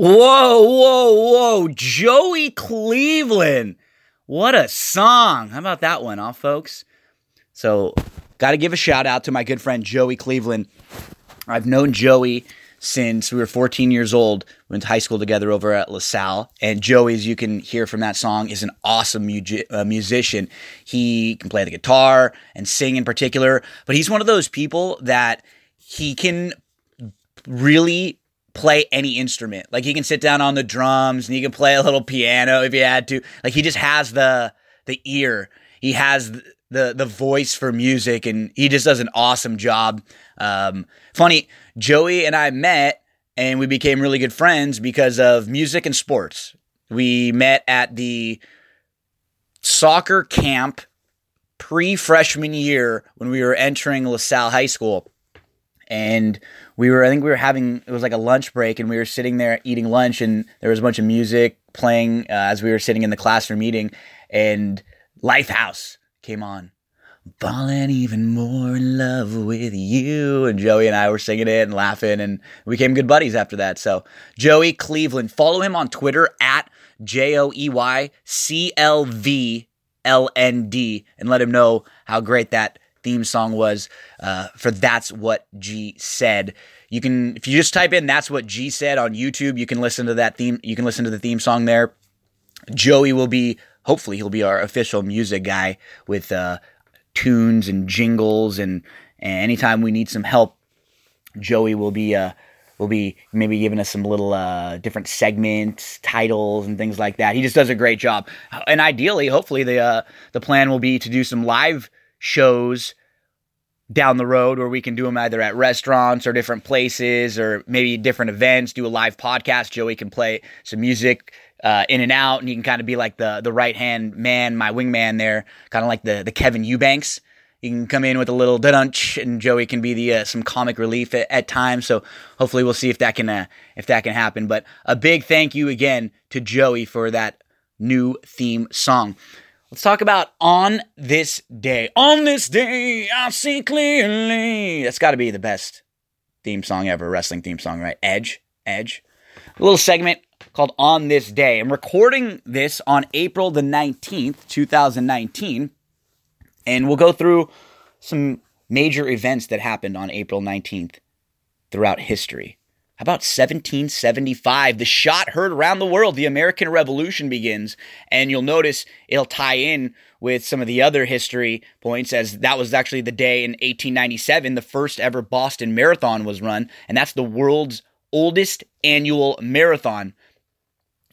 Whoa, whoa, whoa. Joey Cleveland. What a song. How about that one, huh, folks? So, got to give a shout out to my good friend Joey Cleveland. I've known Joey since we were 14 years old. We went to high school together over at LaSalle. And Joey, as you can hear from that song, is an awesome mu- uh, musician. He can play the guitar and sing in particular, but he's one of those people that he can really play any instrument. Like he can sit down on the drums and he can play a little piano if he had to. Like he just has the the ear. He has the the voice for music and he just does an awesome job. Um, funny, Joey and I met and we became really good friends because of music and sports. We met at the soccer camp pre freshman year when we were entering LaSalle High School. And we were, I think we were having, it was like a lunch break, and we were sitting there eating lunch, and there was a bunch of music playing uh, as we were sitting in the classroom eating, and Lifehouse came on. Falling even more in love with you. And Joey and I were singing it and laughing, and we became good buddies after that. So, Joey Cleveland, follow him on Twitter at J O E Y C L V L N D and let him know how great that theme song was uh, for That's What G Said. You can, if you just type in That's What G Said on YouTube, you can listen to that theme. You can listen to the theme song there. Joey will be, hopefully, he'll be our official music guy with uh, tunes and jingles. And, and anytime we need some help, Joey will be. Uh, will be maybe giving us some little uh, different segments, titles, and things like that. He just does a great job. And ideally, hopefully, the uh, the plan will be to do some live shows down the road where we can do them either at restaurants or different places or maybe different events. Do a live podcast. Joey can play some music. Uh, in and out, and you can kind of be like the the right hand man, my wingman there, kind of like the the Kevin Eubanks you can come in with a little dunch, and Joey can be the uh, some comic relief at, at, times. So hopefully we'll see if that can uh, if that can happen. But a big thank you again to Joey for that new theme song. Let's talk about on this day. On this day, I see clearly. That's got to be the best theme song ever, wrestling theme song, right? Edge, Edge. A little segment called On This Day. I'm recording this on April the 19th, 2019 and we'll go through some major events that happened on April 19th throughout history. How about 1775? The shot heard around the world. The American Revolution begins. And you'll notice it'll tie in with some of the other history points, as that was actually the day in 1897 the first ever Boston Marathon was run. And that's the world's oldest annual marathon.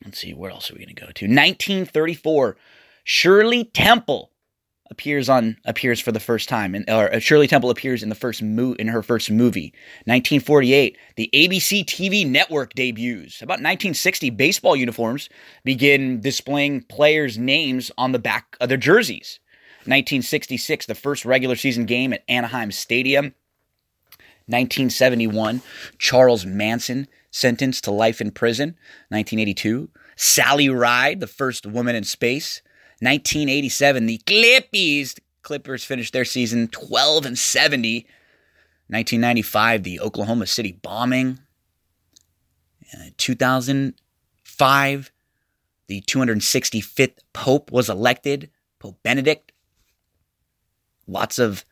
Let's see, where else are we going to go to? 1934. Shirley Temple appears on appears for the first time, and or uh, Shirley Temple appears in the first mo- in her first movie. 1948, the ABC TV network debuts. About 1960, baseball uniforms begin displaying players' names on the back of their jerseys. 1966, the first regular season game at Anaheim Stadium. 1971, Charles Manson sentenced to life in prison. 1982, Sally Ride, the first woman in space. 1987, the Clippies, Clippers finished their season 12 and 70. 1995, the Oklahoma City bombing. Uh, 2005, the 265th Pope was elected, Pope Benedict. Lots of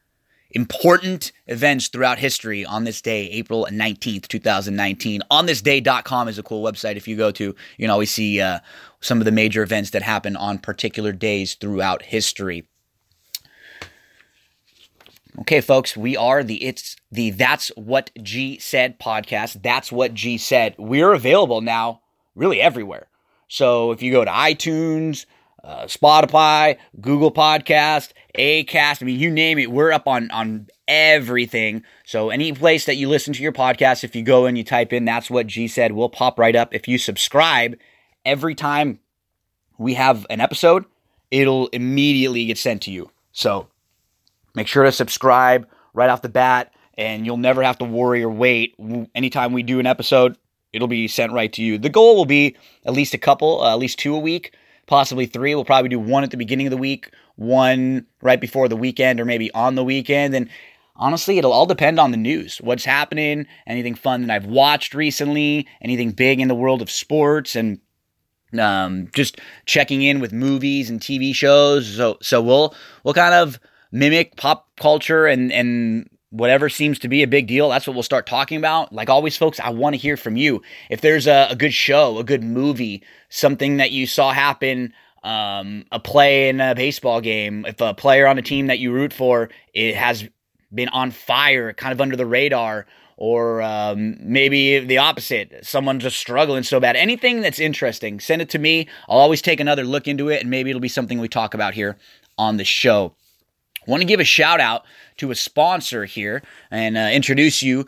important events throughout history on this day, April 19th, 2019. On this OnThisDay.com is a cool website. If you go to, you can always see uh, some of the major events that happen on particular days throughout history. Okay, folks, we are the it's the That's What G Said podcast. That's what G said. We're available now, really everywhere. So if you go to iTunes, uh, Spotify, Google Podcast, Acast. I mean, you name it, we're up on on everything. So any place that you listen to your podcast, if you go and you type in "That's what G said," will pop right up. If you subscribe, every time we have an episode, it'll immediately get sent to you. So make sure to subscribe right off the bat, and you'll never have to worry or wait. Anytime we do an episode, it'll be sent right to you. The goal will be at least a couple, uh, at least two a week possibly three. We'll probably do one at the beginning of the week, one right before the weekend, or maybe on the weekend. And honestly, it'll all depend on the news. What's happening, anything fun that I've watched recently, anything big in the world of sports, and um, just checking in with movies and TV shows. So, so we'll we'll kind of mimic pop culture and and whatever seems to be a big deal. That's what we'll start talking about. Like always, folks, I want to hear from you. If there's a, a good show, a good movie, something that you saw happen um, a play in a baseball game, if a player on a team that you root for it has been on fire, kind of under the radar, or um, maybe the opposite, someone just struggling so bad. Anything that's interesting, send it to me. I'll always take another look into it, and maybe it'll be something we talk about here on the show. Want to give a shout out to a sponsor here and uh, introduce you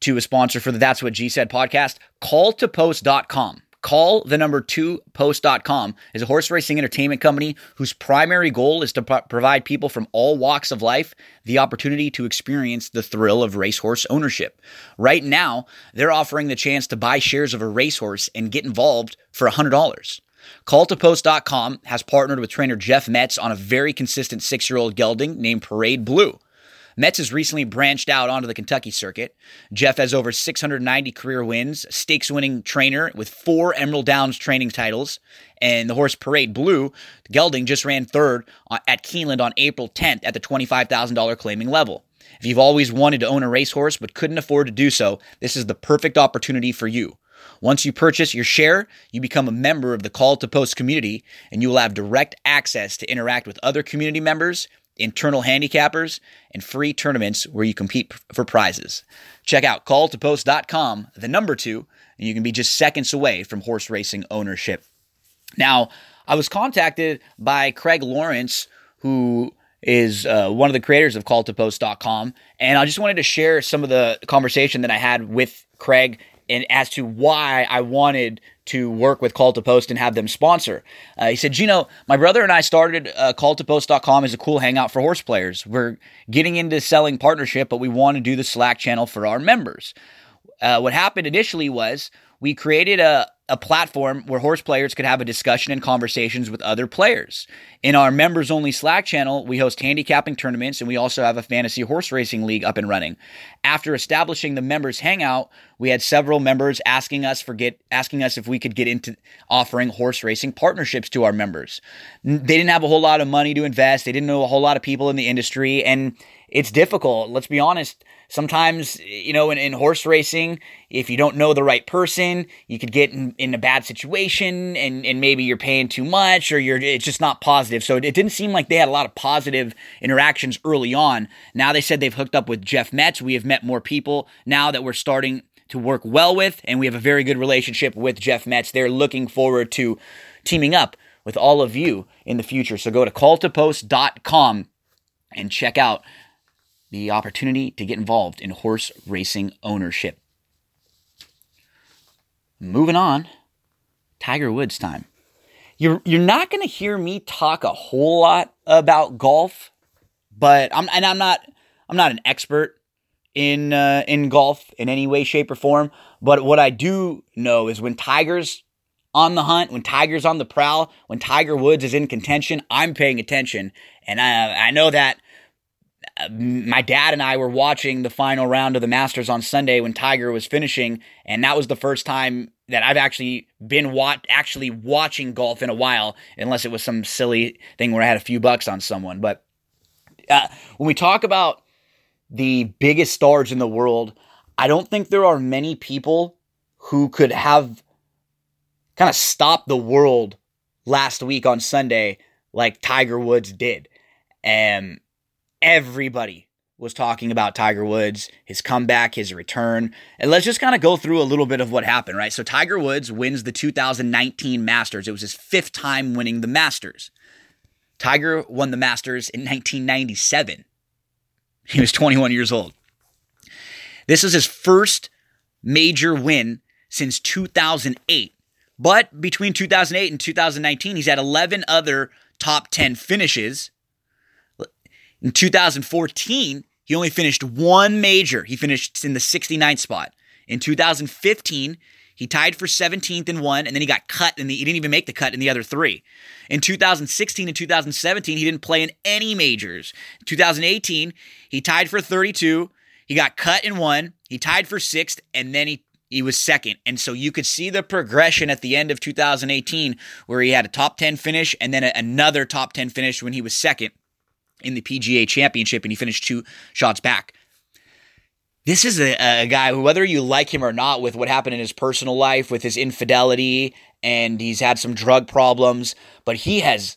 to a sponsor for the That's What G Said podcast, calltopost.com. Call the number two post.com is a horse racing entertainment company whose primary goal is to pro- provide people from all walks of life the opportunity to experience the thrill of racehorse ownership. Right now, they're offering the chance to buy shares of a racehorse and get involved for $100. Calltopost.com has partnered with trainer Jeff Metz on a very consistent six year old gelding named Parade Blue. Metz has recently branched out onto the Kentucky circuit. Jeff has over 690 career wins, stakes winning trainer with four Emerald Downs training titles, and the horse Parade Blue, gelding, just ran third at Keeneland on April 10th at the $25,000 claiming level. If you've always wanted to own a racehorse but couldn't afford to do so, this is the perfect opportunity for you. Once you purchase your share, you become a member of the Call to Post community and you will have direct access to interact with other community members internal handicappers, and free tournaments where you compete for prizes. Check out calltopost.com, the number two, and you can be just seconds away from horse racing ownership. Now, I was contacted by Craig Lawrence, who is uh, one of the creators of calltopost.com, and I just wanted to share some of the conversation that I had with Craig and as to why I wanted to work with Call to Post and have them sponsor. Uh, he said, Gino, my brother and I started uh, calltopost.com as a cool hangout for horse players. We're getting into selling partnership, but we want to do the Slack channel for our members. Uh, what happened initially was we created a, a platform where horse players could have a discussion and conversations with other players. In our members only Slack channel, we host handicapping tournaments and we also have a fantasy horse racing league up and running. After establishing the members hangout, we had several members asking us for get asking us if we could get into offering horse racing partnerships to our members. They didn't have a whole lot of money to invest. They didn't know a whole lot of people in the industry and it's difficult. Let's be honest sometimes, you know, in, in horse racing, if you don't know the right person, you could get in, in a bad situation and, and maybe you're paying too much or you're, it's just not positive. So it, it didn't seem like they had a lot of positive interactions early on. Now they said they've hooked up with Jeff Metz. We have met more people now that we're starting to work well with, and we have a very good relationship with Jeff Metz. They're looking forward to teaming up with all of you in the future. So go to calltopost.com and check out the opportunity to get involved in horse racing ownership. Moving on, Tiger Woods time. You're you're not going to hear me talk a whole lot about golf, but I'm and I'm not I'm not an expert in uh, in golf in any way, shape, or form. But what I do know is when Tiger's on the hunt, when Tiger's on the prowl, when Tiger Woods is in contention, I'm paying attention, and I I know that my dad and I were watching the final round of the Masters on Sunday when Tiger was finishing, and that was the first time that I've actually been actually watching golf in a while, unless it was some silly thing where I had a few bucks on someone. But uh, when we talk about the biggest stars in the world, I don't think there are many people who could have kind of stopped the world last week on Sunday like Tiger Woods did. And everybody was talking about Tiger Woods, his comeback, his return. And let's just kind of go through a little bit of what happened, right? So Tiger Woods wins the 2019 Masters. It was his fifth time winning the Masters. Tiger won the Masters in 1997. He was 21 years old. This is his first major win since 2008. But between 2008 and 2019, he's had 11 other top 10 finishes in 2014, he only finished one major. He finished in the 69th spot. In 2015, he tied for 17th in one, and then he got cut, and he didn't even make the cut in the other three. In 2016 and 2017, he didn't play in any majors. 2018, he tied for 32. He got cut in one. He tied for sixth, and then he he was second. And so you could see the progression at the end of 2018 where he had a top 10 finish and then another top 10 finish when he was second in the PGA championship and he finished two shots back. This is a, a guy who, whether you like him or not, with what happened in his personal life, with his infidelity, and he's had some drug problems, but he has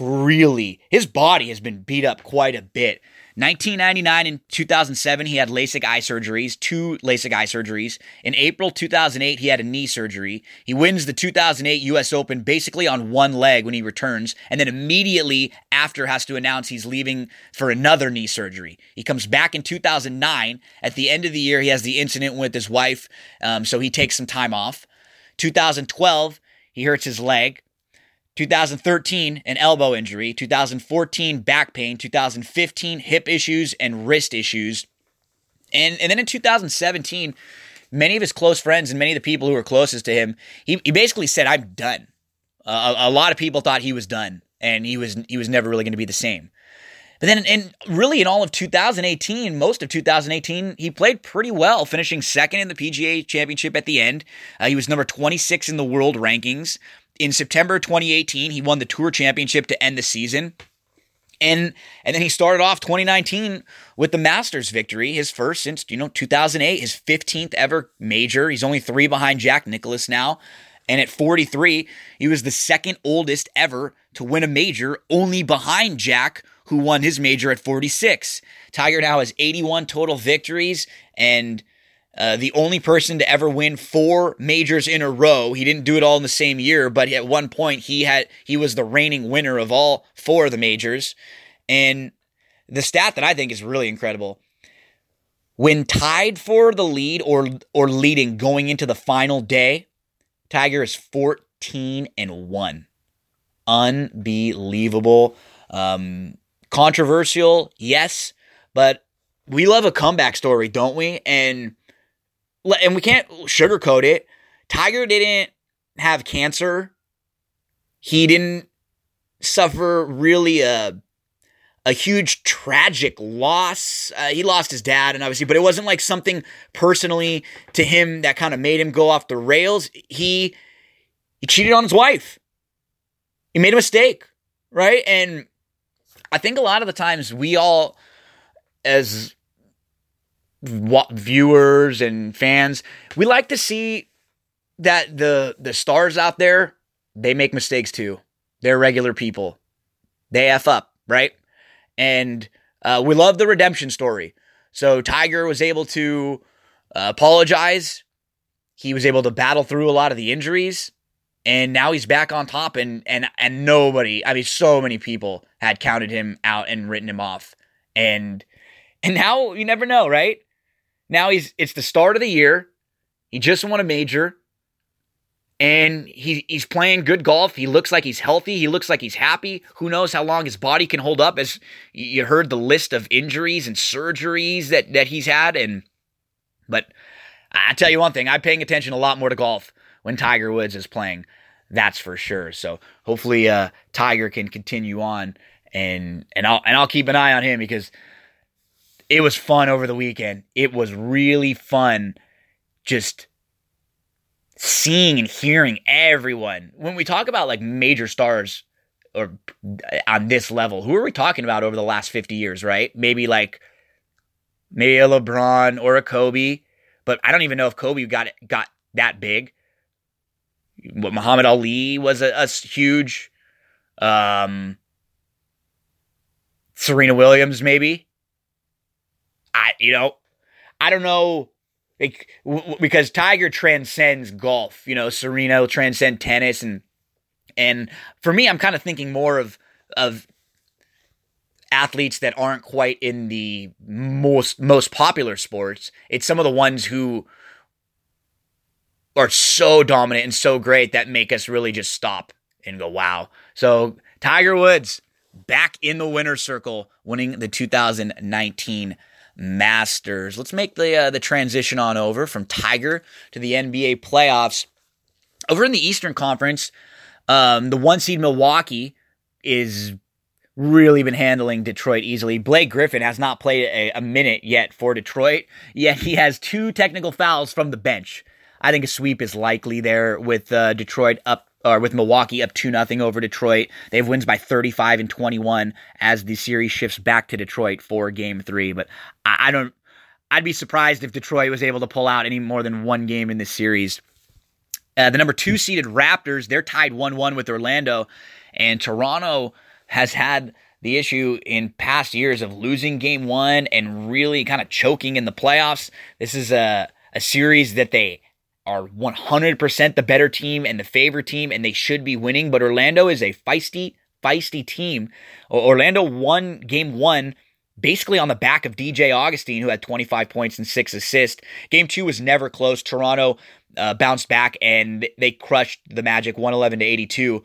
really, his body has been beat up quite a bit. 1999 and 2007, he had LASIK eye surgeries, two LASIK eye surgeries. In April 2008, he had a knee surgery. He wins the 2008 US Open basically on one leg when he returns, and then immediately after has to announce he's leaving for another knee surgery. He comes back in 2009. At the end of the year, he has the incident with his wife, um, so he takes some time off. 2012, he hurts his leg. 2013, an elbow injury. 2014, back pain. 2015, hip issues and wrist issues. And, and then in 2017, many of his close friends and many of the people who were closest to him, he, he basically said, I'm done. Uh, a, a lot of people thought he was done and he was he was never really going to be the same. But then, and really, in all of 2018, most of 2018, he played pretty well, finishing second in the PGA Championship at the end. Uh, he was number 26 in the world rankings. In September 2018, he won the Tour Championship to end the season. And and then he started off 2019 with the Masters victory, his first since, you know, 2008, his 15th ever major. He's only 3 behind Jack Nicklaus now. And at 43, he was the second oldest ever to win a major, only behind Jack, who won his major at 46. Tiger now has 81 total victories and uh, the only person to ever win four majors in a row. He didn't do it all in the same year, but at one point he had he was the reigning winner of all four of the majors. And the stat that I think is really incredible: when tied for the lead or or leading going into the final day, Tiger is fourteen and one. Unbelievable. Um, controversial, yes, but we love a comeback story, don't we? And and we can't sugarcoat it. Tiger didn't have cancer. He didn't suffer really a a huge tragic loss. Uh, he lost his dad, and obviously, but it wasn't like something personally to him that kind of made him go off the rails. He he cheated on his wife. He made a mistake, right? And I think a lot of the times we all, as viewers and fans, we like to see that the the stars out there they make mistakes too. They're regular people. They f up, right? And uh, we love the redemption story. So Tiger was able to uh, apologize. He was able to battle through a lot of the injuries, and now he's back on top. And and and nobody, I mean, so many people had counted him out and written him off. And and now you never know, right? Now he's it's the start of the year. He just won a major. And he, he's playing good golf. He looks like he's healthy. He looks like he's happy. Who knows how long his body can hold up? As you heard the list of injuries and surgeries that, that he's had. And but I tell you one thing, I'm paying attention a lot more to golf when Tiger Woods is playing. That's for sure. So hopefully, uh, Tiger can continue on, and and I'll and I'll keep an eye on him because it was fun over the weekend. It was really fun just seeing and hearing everyone. When we talk about like major stars or on this level, who are we talking about over the last 50 years, right? Maybe like maybe a LeBron or a Kobe, but I don't even know if Kobe got got that big. What Muhammad Ali was a, a huge um Serena Williams maybe I, you know, I don't know. Like, w- because Tiger transcends golf, you know, Serena will transcend tennis, and and for me, I'm kind of thinking more of of athletes that aren't quite in the most most popular sports. It's some of the ones who are so dominant and so great that make us really just stop and go, wow. So Tiger Woods back in the winner's circle, winning the 2019 Masters. Let's make the uh, the transition on over from Tiger to the NBA playoffs. Over in the Eastern Conference, um, the one seed Milwaukee is really been handling Detroit easily. Blake Griffin has not played a, a, minute yet for Detroit, yet he has two technical fouls from the bench. I think a sweep is likely there with uh, Detroit up or with Milwaukee up 2 nothing over Detroit. They have wins by 35 and 21 as the series shifts back to Detroit for game 3, but I, I don't I'd be surprised if Detroit was able to pull out any more than one game in this series. Uh, the number 2 seeded Raptors, they're tied 1-1 with Orlando and Toronto has had the issue in past years of losing game one and really kind of choking in the playoffs. This is a, a series that they are 100% the better team and the favorite team, and they should be winning. But Orlando is a feisty, feisty team. Orlando won game one basically on the back of DJ Augustin, who had 25 points and six assists. Game two was never close. Toronto uh, bounced back and they crushed the Magic 111 to 82.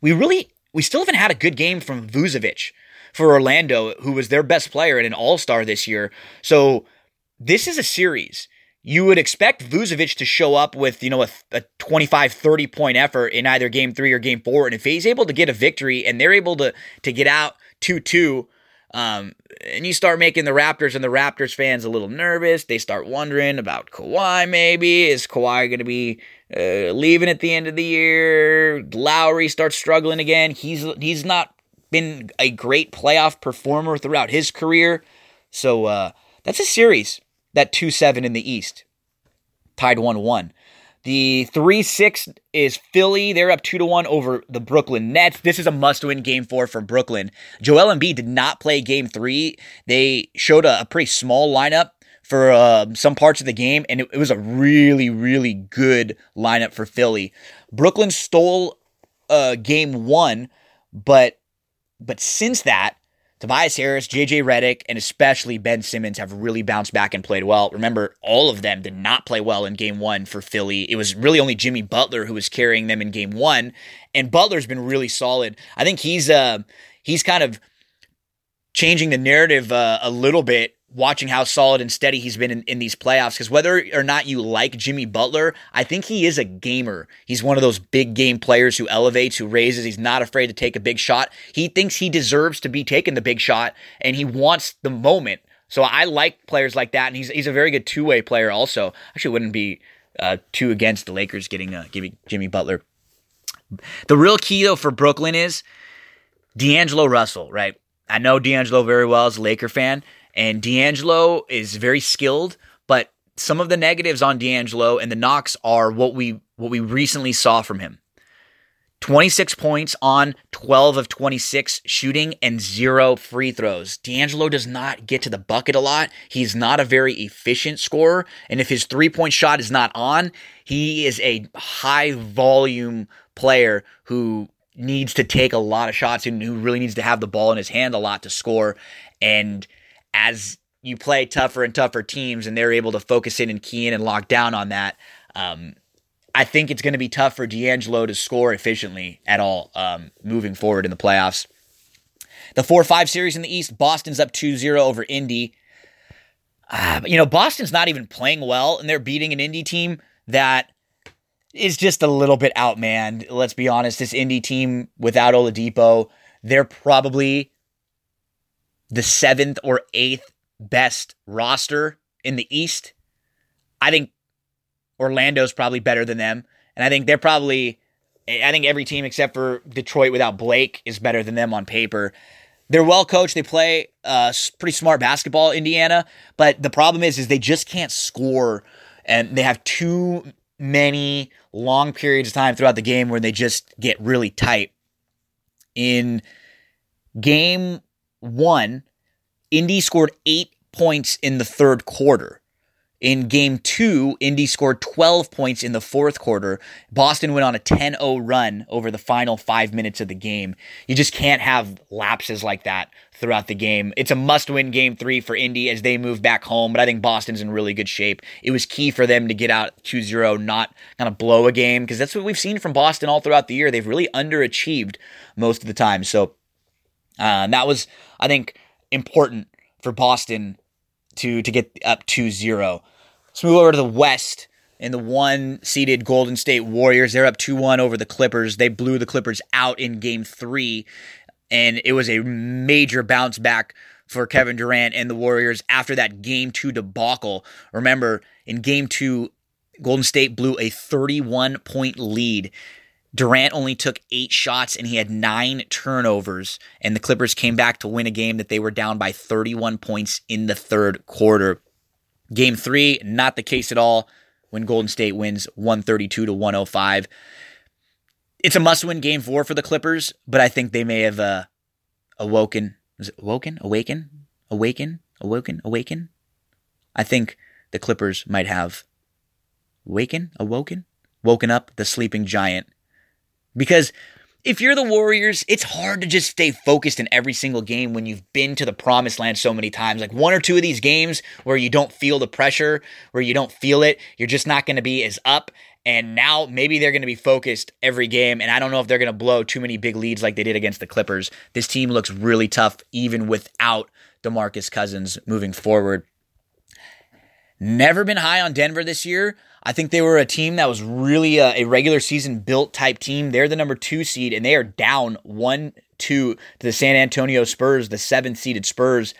We really we still haven't had a good game from Vucevic for Orlando, who was their best player and an all star this year. So this is a series. You would expect Vucevic to show up with, you know, a, a 25, 30 point effort in either game three or game four. And if he's able to get a victory and they're able to, to get out 2 2, um, and you start making the Raptors and the Raptors fans a little nervous. They start wondering about Kawhi, maybe. Is Kawhi going to be uh, leaving at the end of the year? Lowry starts struggling again. He's, he's not been a great playoff performer throughout his career. So uh, that's a series, that 2 7 in the East, tied 1 1. The 3 6 is Philly. They're up 2 to 1 over the Brooklyn Nets. This is a must win game four for Brooklyn. Joel Embiid did not play game three. They showed a, a pretty small lineup for uh, some parts of the game, and it, it was a really, really good lineup for Philly. Brooklyn stole uh, game one, but but since that, Tobias Harris, JJ Redick, and especially Ben Simmons have really bounced back and played well. Remember, all of them did not play well in game one for Philly. It was really only Jimmy Butler who was carrying them in game one, and Butler's been really solid. I think he's uh he's kind of changing the narrative uh, a little bit watching how solid and steady he's been in, in these playoffs. Because whether or not you like Jimmy Butler, I think he is a gamer. He's one of those big game players who elevates, who raises. He's not afraid to take a big shot. He thinks he deserves to be taking the big shot, and he wants the moment. So I like players like that, and he's he's a very good two way player. Also, actually, wouldn't be uh, too against the Lakers getting uh, giving Jimmy Butler. The real key though for Brooklyn is D'Angelo Russell, right? I know D'Angelo very well as a Laker fan. And D'Angelo is very skilled, but some of the negatives on D'Angelo and the knocks are what we what we recently saw from him. 26 points on 12 of 26 shooting and zero free throws. D'Angelo does not get to the bucket a lot. He's not a very efficient scorer. And if his three point shot is not on, he is a high volume player who needs to take a lot of shots and who really needs to have the ball in his hand a lot to score. And as you play tougher and tougher teams and they're able to focus in and key in and lock down on that, um, I think it's going to be tough for D'Angelo to score efficiently at all um, moving forward in the playoffs. The 4 5 series in the East, Boston's up 2 0 over Indy. Uh, you know, Boston's not even playing well, and they're beating an Indy team that is just a little bit outmanned. Let's be honest. This Indy team without Oladipo, they're probably the seventh or eighth best roster in the East. I think Orlando's probably better than them. And I think they're probably, I think every team except for Detroit without Blake is better than them on paper. They're well coached. They play uh, pretty smart basketball, Indiana. But the problem is, is they just can't score, and they have too many long periods of time throughout the game where they just get really tight. In game one, Indy scored eight points in the third quarter. In game two, Indy scored 12 points in the fourth quarter. Boston went on a 10 0 run over the final five minutes of the game. You just can't have lapses like that throughout the game. It's a must win game three for Indy as they move back home, but I think Boston's in really good shape. It was key for them to get out 2 0, not kind of blow a game, because that's what we've seen from Boston all throughout the year. They've really underachieved most of the time. So uh, that was, I think, important for Boston to to get up 2-0. Let's move over to the West in the one seeded Golden State Warriors. They're up 2 1 over the Clippers. They blew the Clippers out in game three, and it was a major bounce back for Kevin Durant and the Warriors after that game two debacle. Remember, in game two, Golden State blew a 31 point lead. Durant only took eight shots and he had nine turnovers, and the Clippers came back to win a game that they were down by 31 points in the third quarter. Game three, not the case at all when Golden State wins 132 to 105. It's a must win game four for the Clippers, but I think they may have uh, awoken is it awoken? Awaken? Awaken? Awoken? Awaken? I think the Clippers might have waken, awoken, woken up the sleeping giant. Because if you're the Warriors, it's hard to just stay focused in every single game when you've been to the promised land so many times. Like one or two of these games where you don't feel the pressure, where you don't feel it, you're just not going to be as up and now maybe they're going to be focused every game. And I don't know if they're going to blow too many big leads like they did against the Clippers. This team looks really tough, even without DeMarcus Cousins moving forward. Never been high on Denver this year. I think they were a team that was really a, a, regular season built type team. They're the number two seed, and they are down one two to the San Antonio Spurs, the seventh seeded Spurs.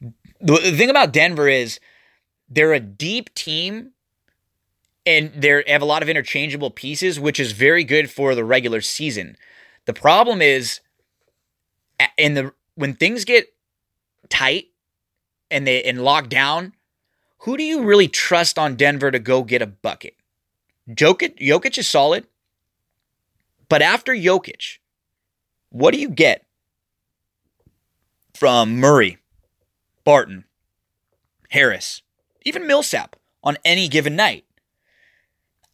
The, the thing about Denver is they're a deep team and they have a lot of interchangeable pieces, which is very good for the regular season. The problem is, in the when things get tight and they and locked down, who do you really trust on Denver to go get a bucket? Jokic, Jokic is solid, but after Jokic, what do you get from Murray, Barton, Harris, even Millsap on any given night?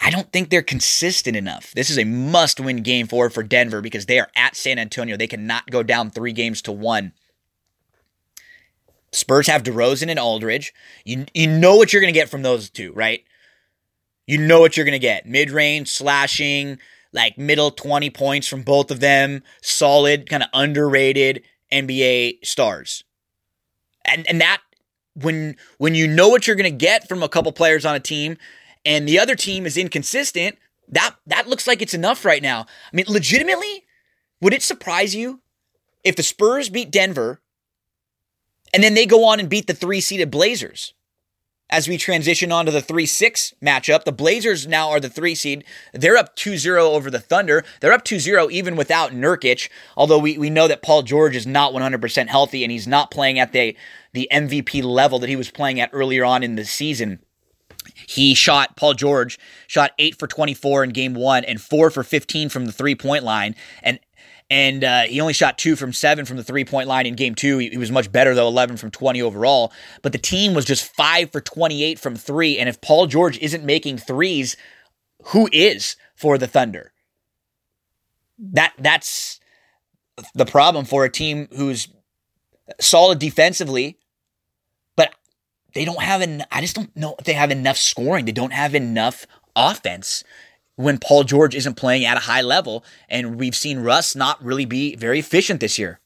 I don't think they're consistent enough. This is a must win game for for Denver because they are at San Antonio. They cannot go down three games to one. Spurs have DeRozan and Aldridge. You, you know what you're going to get from those two, right? You know what you're going to get. Mid range, slashing, like middle 20 points from both of them. Solid, kind of underrated NBA stars. And, and that, when, when you know what you're going to get from a couple players on a team, and the other team is inconsistent, that that looks like it's enough right now. I mean, legitimately, would it surprise you if the Spurs beat Denver and then they go on and beat the three seeded Blazers? As we transition on to the 3 6 matchup, the Blazers now are the three seed. They're up 2 0 over the Thunder. They're up 2 0 even without Nurkic, although we, we know that Paul George is not 100% healthy and he's not playing at the, the MVP level that he was playing at earlier on in the season. He shot, Paul George shot 8 for 24 in game one and 4 for 15 from the three point line. And and uh, he only shot two from seven from the three point line in game two. He, he, was much better, though, 11 from 20 overall. But the team was just five for 28 from three. And if Paul George isn't making threes, who is for the Thunder? That That's the problem for a team who's solid defensively, but they don't have an I just don't know if they have enough scoring. They don't have enough offense when Paul George isn't playing at a high level and we've seen Russ not really be very efficient this year.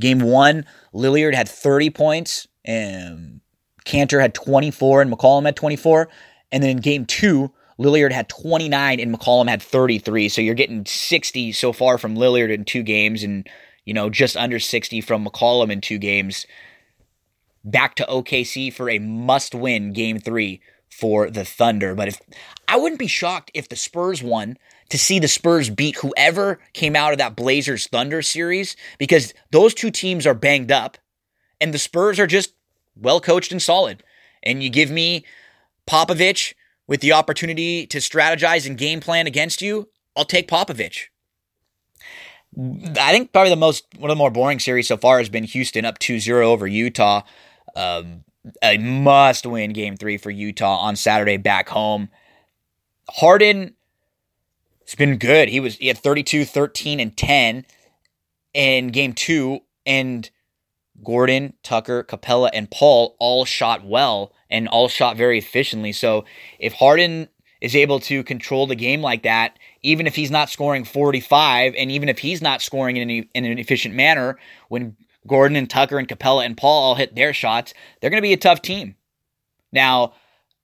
Game 1, Lillard had 30 points and Kanter had 24 and McCollum had 24 and then in game 2 Lillard had 29 and McCollum had 33. So you're getting 60 so far from Lillard in two games and you know, just under 60 from McCollum in two games. Back to OKC for a must win game three for the Thunder. But if I wouldn't be shocked if the Spurs won to see the Spurs beat whoever came out of that Blazers Thunder series because those two teams are banged up and the Spurs are just well coached and solid. And you give me Popovich with the opportunity to strategize and game plan against you, I'll take Popovich. I think probably the most one of the more boring series so far has been Houston up 2-0 over Utah. Um, a must-win game three for Utah on Saturday back home. Harden has been good. He was he had 32, 13, and 10 in game two, and Gordon, Tucker, Capela, and Paul all shot well and all shot very efficiently. So if Harden is able to control the game like that, even if he's not scoring 45, and even if he's not scoring in, a, in an efficient manner, when Gordon and Tucker and Capela and Paul all hit their shots, they're going to be a tough team. Now,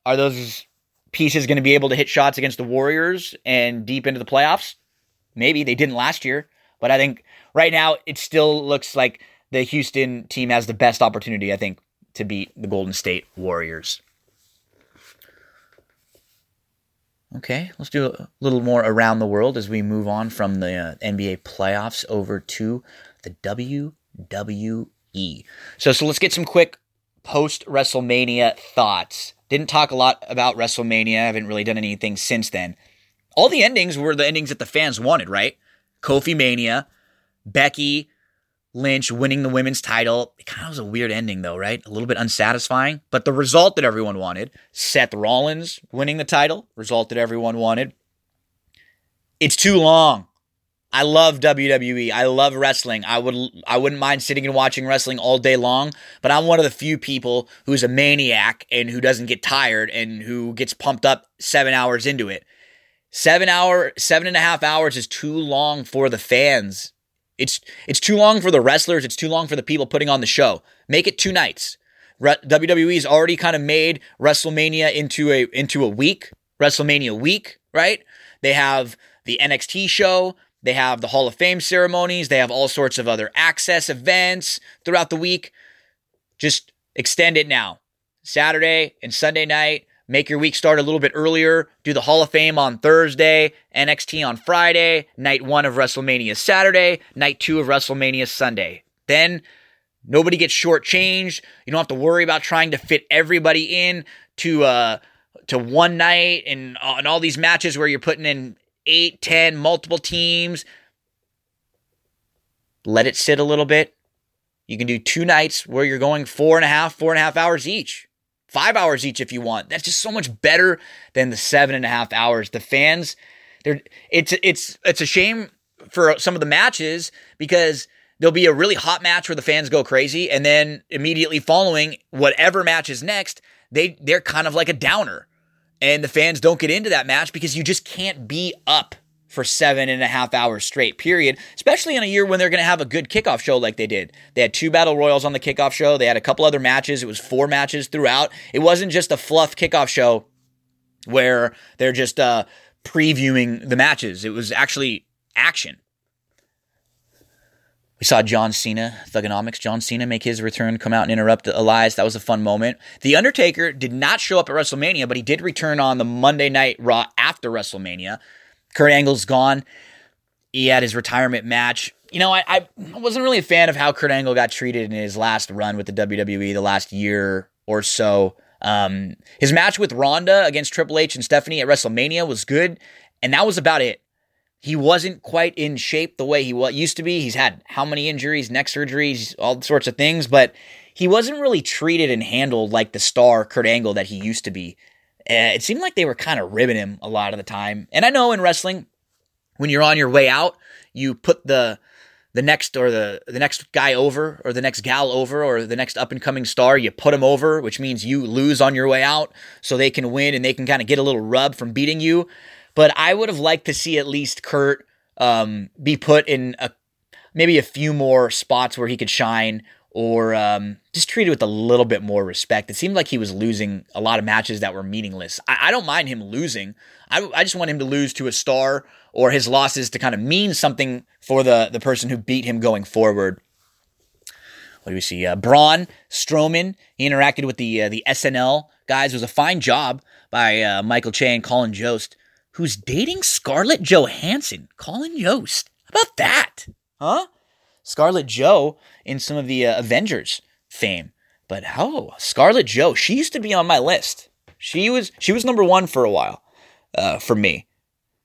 are those pieces going to be able to hit shots against the Warriors and deep into the playoffs? Maybe they didn't last year, but I think right now it still looks like the Houston team has the best opportunity, I think, to beat the Golden State Warriors. Okay, let's do a little more around the world as we move on from the uh, NBA playoffs over to the WWE. So, so let's get some quick post WrestleMania thoughts. Didn't talk a lot about WrestleMania. I haven't really done anything since then. All the endings were the endings that the fans wanted, right? Kofi Mania, Becky, Lynch winning the women's title. It kind of was a weird ending, though, right? A little bit unsatisfying. But the result that everyone wanted Seth Rollins winning the title, result that everyone wanted. It's too long. I love WWE. I love wrestling. I would I wouldn't mind sitting and watching wrestling all day long, but I'm one of the few people who's a maniac and who doesn't get tired and who gets pumped up seven hours into it. Seven hour, seven and a half hours is too long for the fans. It's it's too long for the wrestlers. It's too long for the people putting on the show. Make it two nights. Re- WWE's already kind of made WrestleMania into a into a week, WrestleMania week, right? They have the NXT show. They have the Hall of Fame ceremonies. They have all sorts of other access events throughout the week. Just extend it now. Saturday and Sunday night, Make your week start a little bit earlier. Do the Hall of Fame on Thursday, NXT on Friday, night one of WrestleMania Saturday, night two of WrestleMania Sunday. Then nobody gets shortchanged. You don't have to worry about trying to fit everybody in to uh to one night and, uh, and all these matches where you're putting in eight, ten, multiple teams. Let it sit a little bit. You can do two nights where you're going four and a half, four and a half hours each five hours each if you want. That's just so much better than the seven and a half hours. The fans, they're it's it's it's a shame for some of the matches because there'll be a really hot match where the fans go crazy, and then immediately following whatever match is next, they they're kind of like a downer. And the fans don't get into that match because you just can't be up for seven and a half hours straight, period. Especially in a year when they're going to have a good kickoff show like they did. They had two battle royals on the kickoff show. They had a couple other matches. It was four matches throughout. It wasn't just a fluff kickoff show where they're just uh, previewing the matches. It was actually action. We saw John Cena, Thuganomics, John Cena make his return, come out and interrupt Elias. That was a fun moment. The Undertaker did not show up at WrestleMania, but he did return on the Monday Night Raw after WrestleMania. Kurt Angle's gone. He had his retirement match. You know, I, I wasn't really a fan of how Kurt Angle got treated in his last run with the WWE, the last year or so. Um, his match with Ronda against Triple H and Stephanie at WrestleMania was good, and that was about it. He wasn't quite in shape the way he used to be. He's had how many injuries, neck surgeries, all sorts of things, but he wasn't really treated and handled like the star Kurt Angle that he used to be. Uh, it seemed like they were kind of ribbing him a lot of the time. And I know in wrestling, when you're on your way out, you put the the next or the the next guy over or the next gal over or the next up and coming star, you put them over, which means you lose on your way out so they can win and they can kind of get a little rub from beating you. But I would have liked to see at least Kurt um, be put in a maybe a few more spots where he could shine or um, just treated with a little bit more respect. It seemed like he was losing a lot of matches that were meaningless. I, I don't mind him losing. I, I, just want him to lose to a star or his losses to kind of mean something for the, the person who beat him going forward. What do we see? Uh, Braun Strowman. He interacted with the uh, the SNL guys. It was a fine job by uh, Michael Che and Colin Jost, who's dating Scarlett Johansson. Colin Jost. How about that? Huh? Scarlett Joe in some of the uh, Avengers fame. But oh, Scarlett Joe, she used to be on my list. She was she was number one for a while uh, for me.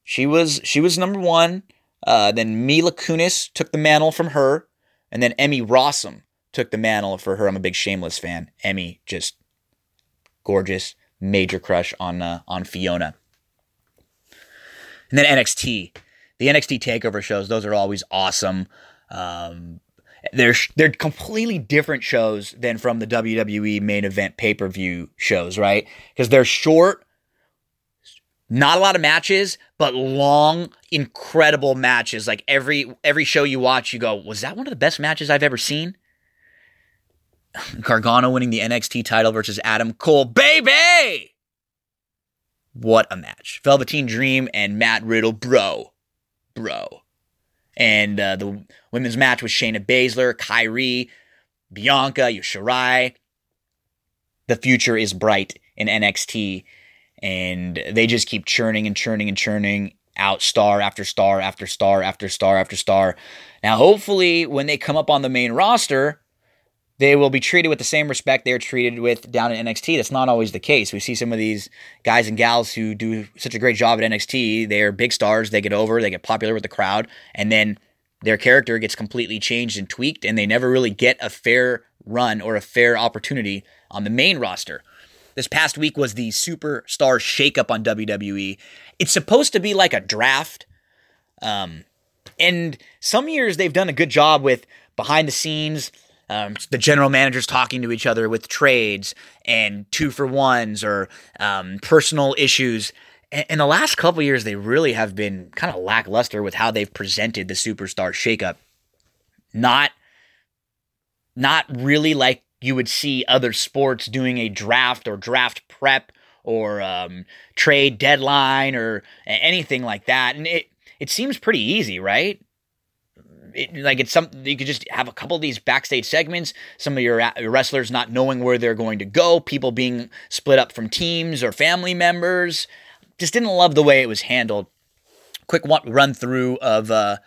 She was she was number one. Uh, then Mila Kunis took the mantle from her, and then Emmy Rossum took the mantle for her. I'm a big Shameless fan. Emmy just gorgeous, major crush on uh, on Fiona. And then NXT, the NXT Takeover shows. Those are always awesome. Um, they're they're completely different shows than from the WWE main event pay per view shows, right? Because they're short, not a lot of matches, but long, incredible matches. Like every every show you watch, you go, "Was that one of the best matches I've ever seen?" Gargano winning the NXT title versus Adam Cole. Baby! What a match. Velveteen Dream and Matt Riddle, bro. Bro. And uh, the women's match was Shayna Baszler, Kairi, Bianca, Io Shirai. The future is bright in NXT, and they just keep churning and churning and churning out star after star after star after star after star. Now, hopefully, when they come up on the main roster, they will be treated with the same respect they're treated with down in NXT. That's not always the case. We see some of these guys and gals who do such a great job at NXT. They're big stars. They get over, they get popular with the crowd, and then their character gets completely changed and tweaked, and they never really get a fair run or a fair opportunity on the main roster. This past week was the superstar shakeup on WWE. It's supposed to be like a draft. Um, and some years they've done a good job with behind the scenes um, the general managers talking to each other with trades and two for ones or um, personal issues. In the last couple years, they really have been kind of lackluster with how they've presented the superstar shakeup. Not, not really like you would see other sports doing a draft or draft prep or um, trade deadline or anything like that. And it it seems pretty easy, right? It, like it's something you could just have a couple of these backstage segments. Some of your wrestlers not knowing where they're going to go, people being split up from teams or family members. Just didn't love the way it was handled. Quick one, run through of uh,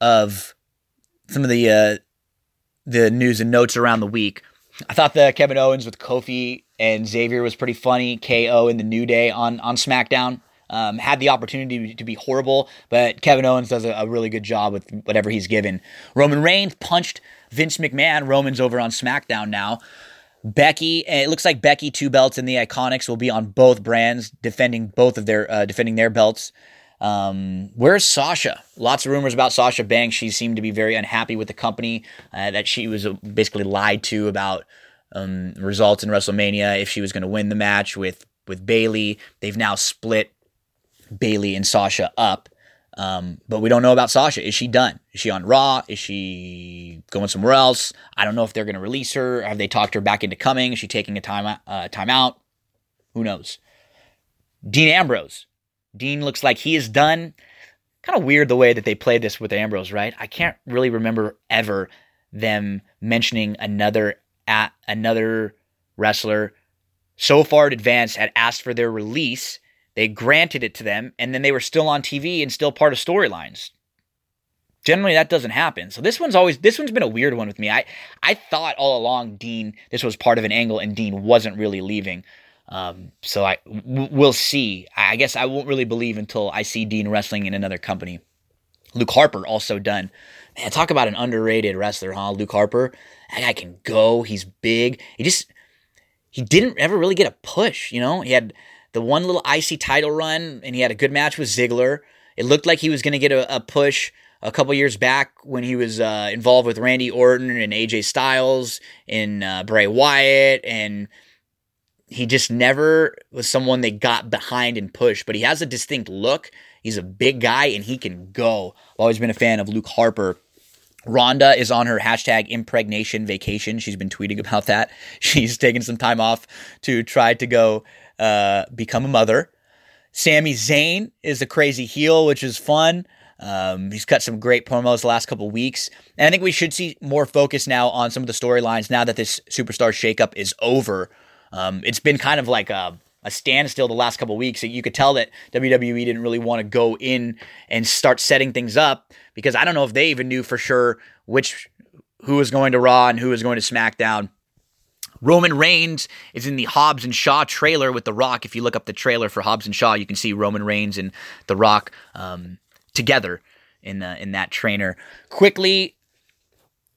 of some of the uh, the news and notes around the week. I thought the Kevin Owens with Kofi and Xavier was pretty funny. KO in the New Day on on SmackDown um, had the opportunity to be horrible, but Kevin Owens does a, a, really good job with whatever he's given. Roman Reigns punched Vince McMahon. Roman's over on SmackDown now. Becky, it looks like Becky two belts in the Iconics will be on both brands, defending both of their uh, defending their belts. Um, where's Sasha? Lots of rumors about Sasha Banks. She seemed to be very unhappy with the company uh, that she was uh, basically lied to about um, results in WrestleMania if she was going to win the match with with Bayley. They've now split Bayley and Sasha up. Um, but we don't know about Sasha. Is she done? Is she on Raw? Is she going somewhere else? I don't know if they're going to release her. Have they talked her back into coming? Is she taking a time uh, time out? Who knows? Dean Ambrose. Dean looks like he is done. Kind of weird the way that they played this with Ambrose, right? I can't really remember ever them mentioning another at another wrestler so far in advance had asked for their release they granted it to them, and then they were still on TV and still part of storylines. Generally, that doesn't happen. So this one's always this one's been a weird one with me. I I thought all along Dean this was part of an angle, and Dean wasn't really leaving. Um, so I w- we'll see. I guess I won't really believe until I see Dean wrestling in another company. Luke Harper also done. Man, talk about an underrated wrestler, huh? Luke Harper. That guy can go. He's big. He just he didn't ever really get a push. You know, he had the one little IC title run, and he had a good match with Ziggler. It looked like he was going to get a, a, push a couple years back when he was uh, involved with Randy Orton and AJ Styles and uh, Bray Wyatt, and he just never was someone they got behind and pushed. But he has a distinct look. He's a big guy and he can go. I've always been a fan of Luke Harper. Ronda is on her hashtag impregnation vacation. She's been tweeting about that. She's taking some time off to try to go uh, become a mother. Sami Zayn is a crazy heel, which is fun. Um, he's cut some great promos the last couple weeks. And I think we should see more focus now on some of the storylines now that this superstar shakeup is over. Um, it's been kind of like a, a standstill the last couple weeks. You could tell that WWE didn't really want to go in and start setting things up because I don't know if they even knew for sure which who was going to Raw and who was going to SmackDown. Roman Reigns is in the Hobbs and Shaw trailer with The Rock. If you look up the trailer for Hobbs and Shaw, you can see Roman Reigns and The Rock um, together in uh, in that trainer. Quickly,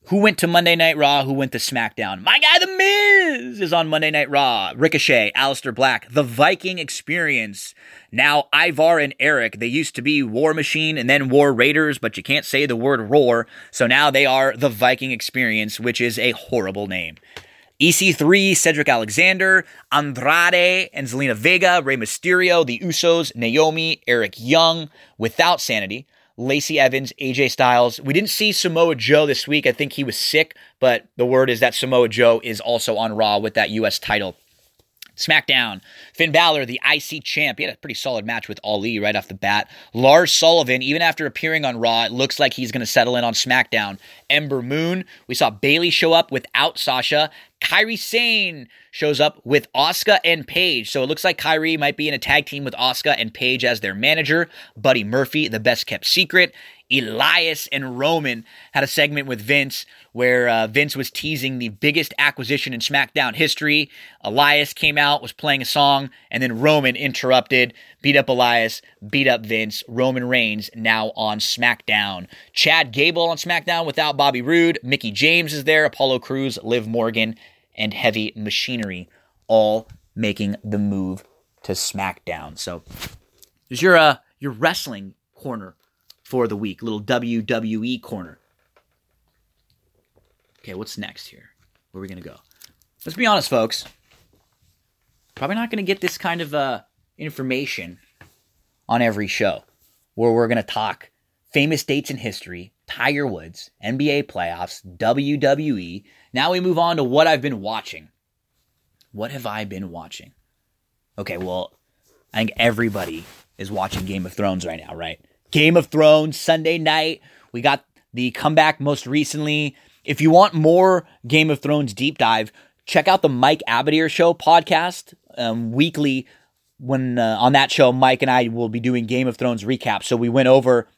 who went to Monday Night Raw? Who went to SmackDown? My guy, The Miz, is on Monday Night Raw. Ricochet, Aleister Black, The Viking Experience. Now, Ivar and Erik. They used to be War Machine and then War Raiders, but you can't say the word roar, so now they are The Viking Experience, which is a horrible name. EC3, Cedric Alexander, Andrade, and Zelina Vega, Rey Mysterio, The Usos, Naomi, Eric Young, without Sanity, Lacey Evans, AJ Styles. We didn't see Samoa Joe this week. I think he was sick, but the word is that Samoa Joe is also on Raw with that U.S. title. SmackDown, Finn Balor, the IC champ. He had a pretty solid match with Ali right off the bat. Lars Sullivan, even after appearing on Raw, it looks like he's going to settle in on SmackDown. Ember Moon, we saw Bayley show up without Sasha. Kairi Sane shows up with Asuka and Paige. So it looks like Kairi might be in a tag team with Asuka and Paige as their manager. Buddy Murphy, the best kept secret. Elias and Roman had a segment with Vince where uh, Vince was teasing the biggest acquisition in SmackDown history. Elias came out, was playing a song, and then Roman interrupted, beat up Elias, beat up Vince. Roman Reigns now on SmackDown. Chad Gable on SmackDown without Bobby Roode. Mickie James is there. Apollo Crews, Liv Morgan, and Heavy Machinery all making the move to SmackDown. So there's your uh, your wrestling corner for the week. Little WWE corner. Okay, what's next here? Where are we gonna go? Let's be honest, folks. Probably not gonna get this kind of uh, information on every show, where we're gonna talk famous dates in history, Tiger Woods, NBA playoffs, WWE. Now we move on to what I've been watching. What have I been watching? Okay, well, I think everybody is watching Game of Thrones right now, right? Game of Thrones Sunday night. We got the comeback most recently. If you want more Game of Thrones deep dive, check out the Mike Abadir Show podcast um, weekly. When uh, on that show, Mike and I will be doing Game of Thrones recap. So we went over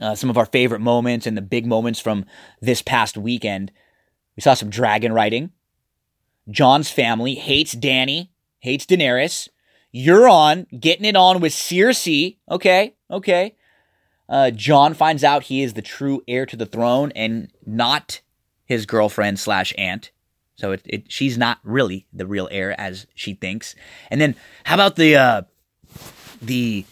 uh, some of our favorite moments and the big moments from this past weekend. We saw some dragon riding. Jon's family hates Dany, hates Daenerys. Euron getting it on with Cersei. Okay, okay uh, Jon finds out he is the true heir to the throne and not his girlfriend slash aunt. So it, it, she's not really the real heir as she thinks. And then how about the uh, the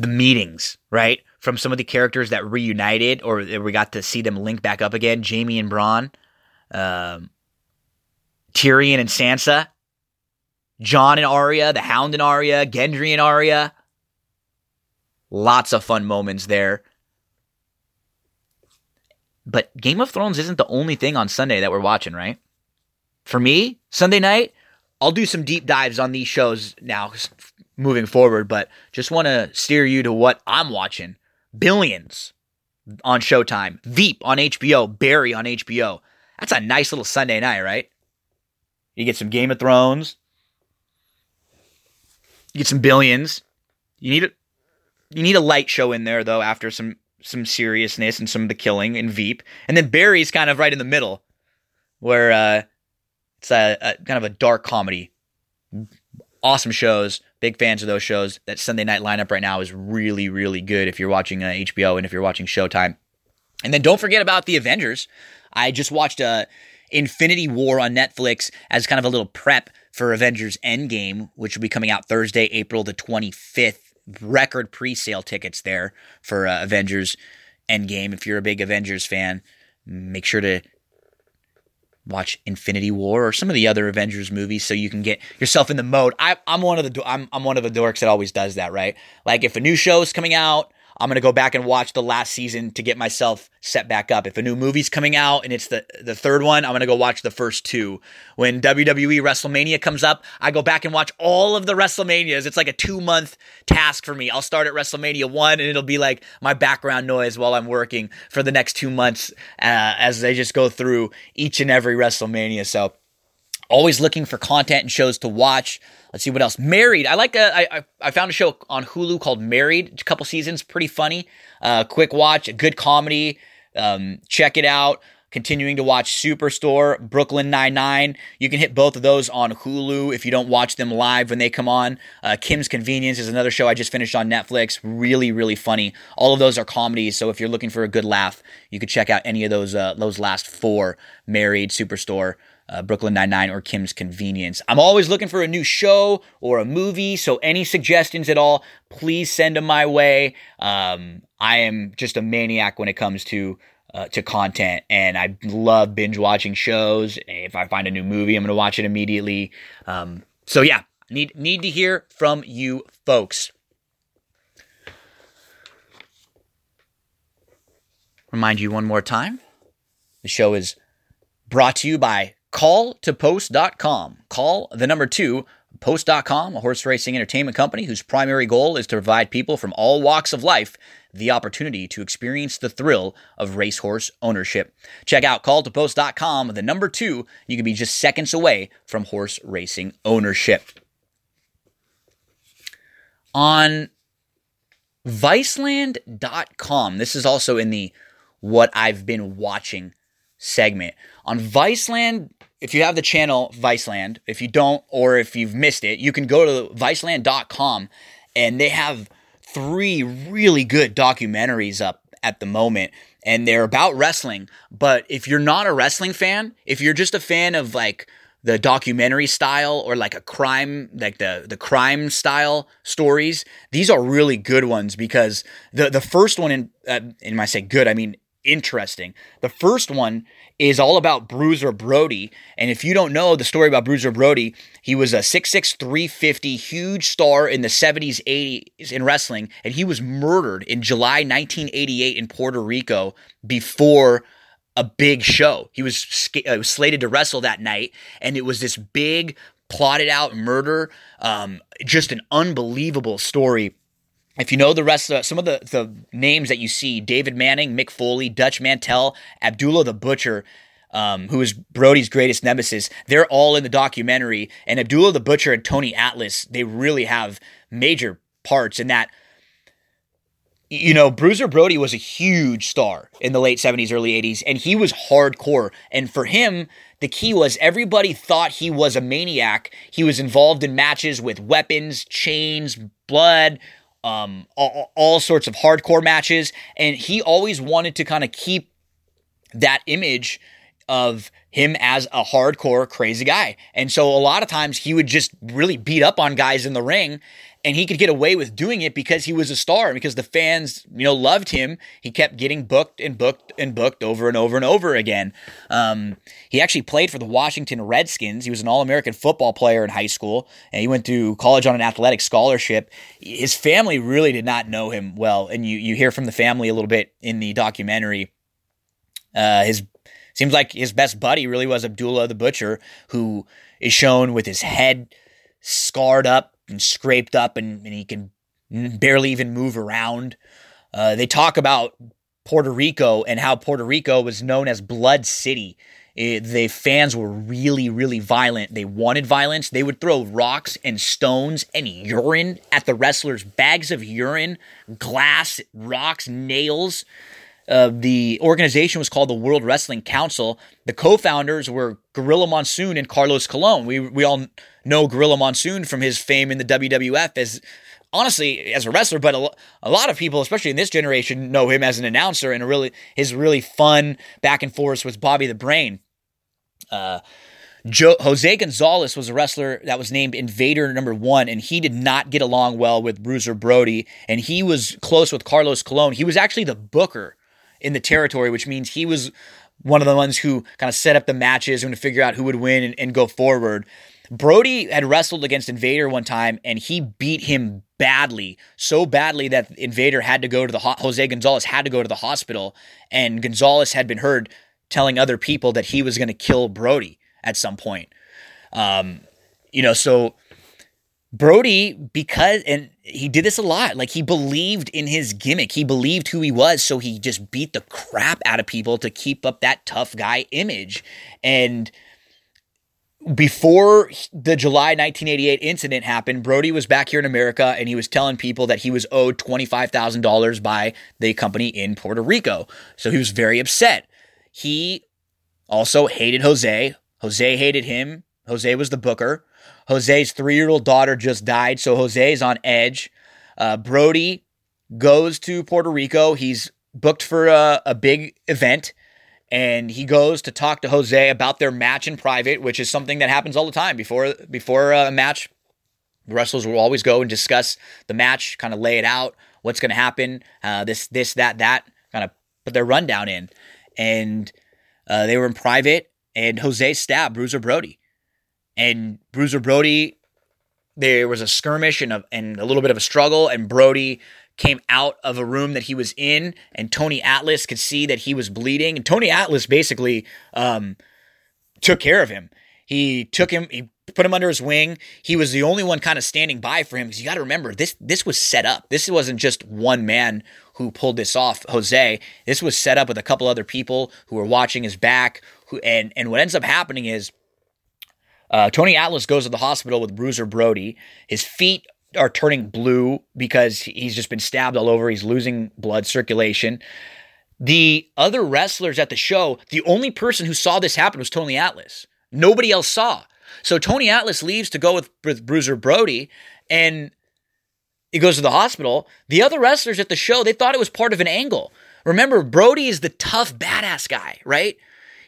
the meetings, right? From some of the characters that reunited or we got to see them link back up again, Jaime and Bronn, um, Tyrion and Sansa, Jon and Arya, the Hound and Arya, Gendry and Arya. Lots of fun moments there. But Game of Thrones isn't the only thing on Sunday that we're watching, right? For me, Sunday night, I'll do some deep dives on these shows now moving forward, but just want to steer you to what I'm watching. Billions on Showtime, Veep on HBO, Barry on HBO. That's a nice little Sunday night, right? You get some Game of Thrones, you get some Billions. You need a you need a light show in there though after some some seriousness and some of the killing in Veep, and then Barry's kind of right in the middle, where uh, it's a, a kind of a dark comedy. Awesome shows, big fans of those shows. That Sunday night lineup right now is really really good if you're watching uh, HBO and if you're watching Showtime. And then don't forget about the Avengers. I just watched uh, Infinity War on Netflix as kind of a little prep for Avengers Endgame, which will be coming out Thursday, April the 25th record pre-sale tickets there for uh, Avengers Endgame. If you're a big Avengers fan, make sure to watch Infinity War or some of the other Avengers movies so you can get yourself in the mode. I, am one of the I'm I'm one of the dorks that always does that, right? Like if a new show is coming out I'm gonna go back and watch the last season to get myself set back up. If a new movie's coming out and it's the the third one, I'm gonna go watch the first two. When WWE WrestleMania comes up, I go back and watch all of the WrestleManias. It's like a two month task for me. I'll start at WrestleMania one, and it'll be like my background noise while I'm working for the next two months uh, as they just go through each and every WrestleMania. So always looking for content and shows to watch. Let's see what else. Married. I like. A, I, I found a show on Hulu called Married. A couple seasons, pretty funny. Uh, quick watch, a good comedy. Um, check it out. Continuing to watch Superstore, Brooklyn Nine Nine. You can hit both of those on Hulu if you don't watch them live when they come on. Uh, Kim's Convenience is another show I just finished on Netflix. Really, really funny. All of those are comedies, so if you're looking for a good laugh, you could check out any of those. Uh, those last four: Married, Superstore, uh, Brooklyn Nine-Nine or Kim's Convenience. I'm always looking for a new show or a movie, so any suggestions at all, please send them my way. Um, I am just a maniac when it comes to uh, to content, and I love binge watching shows. If I find a new movie, I'm going to watch it immediately. Um, so yeah, need need to hear from you folks. remind you one more time the show is brought to you by calltopost.com. Call the number two, post.com, a horse racing entertainment company whose primary goal is to provide people from all walks of life the opportunity to experience the thrill of racehorse ownership. Check out calltopost.com, the number two, you can be just seconds away from horse racing ownership. On Viceland.com, this is also in the what I've been watching segment. On Viceland, if you have the channel Viceland, if you don't, or if you've missed it, you can go to Viceland.com and they have three really good documentaries up at the moment. And they're about wrestling. But if you're not a wrestling fan, if you're just a fan of like the documentary style or like a crime like the the crime style stories these are really good ones because the the first one in uh, and when I say good I mean interesting. The first one is all about Bruiser Brody. And if you don't know the story about Bruiser Brody, he was a 6'6, 350, huge star in the 70s, 80s in wrestling. And he was murdered in July 1988 in Puerto Rico before a big show. He was, uh, was slated to wrestle that night. And it was this big, plotted out murder. Um, just an unbelievable story if you know the rest of some of the, the names that you see David Manning, Mick Foley, Dutch Mantell, Abdullah the Butcher, um, who is Brody's greatest nemesis, they're all in the documentary. And Abdullah the Butcher and Tony Atlas, they really have major parts in that. You know, Bruiser Brody was a huge star in the late 70s, early 80s, and he was hardcore. And for him, the key was everybody thought he was a maniac. He was involved in matches with weapons, chains, blood, um, all, all sorts of hardcore matches. And he always wanted to kind of keep that image of him as a hardcore crazy guy. And so a lot of times he would just really beat up on guys in the ring and he could get away with doing it because he was a star because the fans you know loved him. He kept getting booked and booked and booked over and over and over again. Um, he actually played for the washington redskins. He was an all-american football player in high school and he went to college on an athletic scholarship. His family really did not know him well and you, you hear from the family a little bit in the documentary. Uh, his seems like his best buddy really was abdullah the butcher who is shown with his head scarred up and scraped up, and, and he can barely even move around. Uh, they talk about Puerto Rico and how Puerto Rico was known as Blood City. It, the fans were really, really violent. They wanted violence. They would throw rocks and stones and urine at the wrestlers, bags of urine, glass, rocks, nails. Uh, the organization was called the World Wrestling Council. The co-founders were Gorilla Monsoon and Carlos Colon. We we all know Gorilla Monsoon from his fame in the WWF as honestly as a wrestler, but a, a, lot of people, especially in this generation, know him as an announcer and a really his really fun back and forth with Bobby the Brain. Uh, Jose Gonzalez was a wrestler that was named Invader number one, and he did not get along well with Bruiser Brody, and he was close with Carlos Colon. He was actually the booker in the territory, which means he was one of the ones who kind of set up the matches and to figure out who would win and, and go forward. Brody had wrestled against Invader one time and he beat him badly, so badly that Invader had to go to the Jose Gonzalez had to go to the hospital, and Gonzalez had been heard telling other people that he was going to kill Brody at some point. Um, you know, so Brody, because, and he did this a lot, like he believed in his gimmick. He believed who he was. So he just beat the crap out of people to keep up that tough guy image. And before the July 1988 incident happened, Brody was back here in America and he was telling people that he was owed $25,000 by the company in Puerto Rico. So he was very upset. He also hated Jose. Jose hated him. Jose was the booker. Jose's three year old daughter just died, so Jose's on edge. Uh, Brody goes to Puerto Rico. He's booked for a, a big event and he goes to talk to Jose about their match in private, which is something that happens all the time before before a match. The wrestlers will always go and discuss the match, kind of lay it out, what's going to happen, uh, this, this, that, that, kind of put their rundown in, and uh, they were in private, and Jose stabbed Bruiser Brody, and Bruiser Brody, there was a skirmish and a, and a little bit of a struggle, and Brody came out of a room that he was in, and Tony Atlas could see that he was bleeding. And Tony Atlas basically um, took care of him. He took him, he put him under his wing. He was the only one kind of standing by for him because you got to remember this this was set up. This wasn't just one man who pulled this off, Jose. This was set up with a couple other people who were watching his back. Who and and what ends up happening is uh, Tony Atlas goes to the hospital with Bruiser Brody. His feet are turning blue because he's just been stabbed all over. He's losing blood circulation. The other wrestlers at the show, the only person who saw this happen was Tony Atlas. Nobody else saw. So Tony Atlas leaves to go with, with Bruiser Brody and he goes to the hospital. The other wrestlers at the show, they thought it was part of an angle. Remember, Brody is the tough, badass guy, right?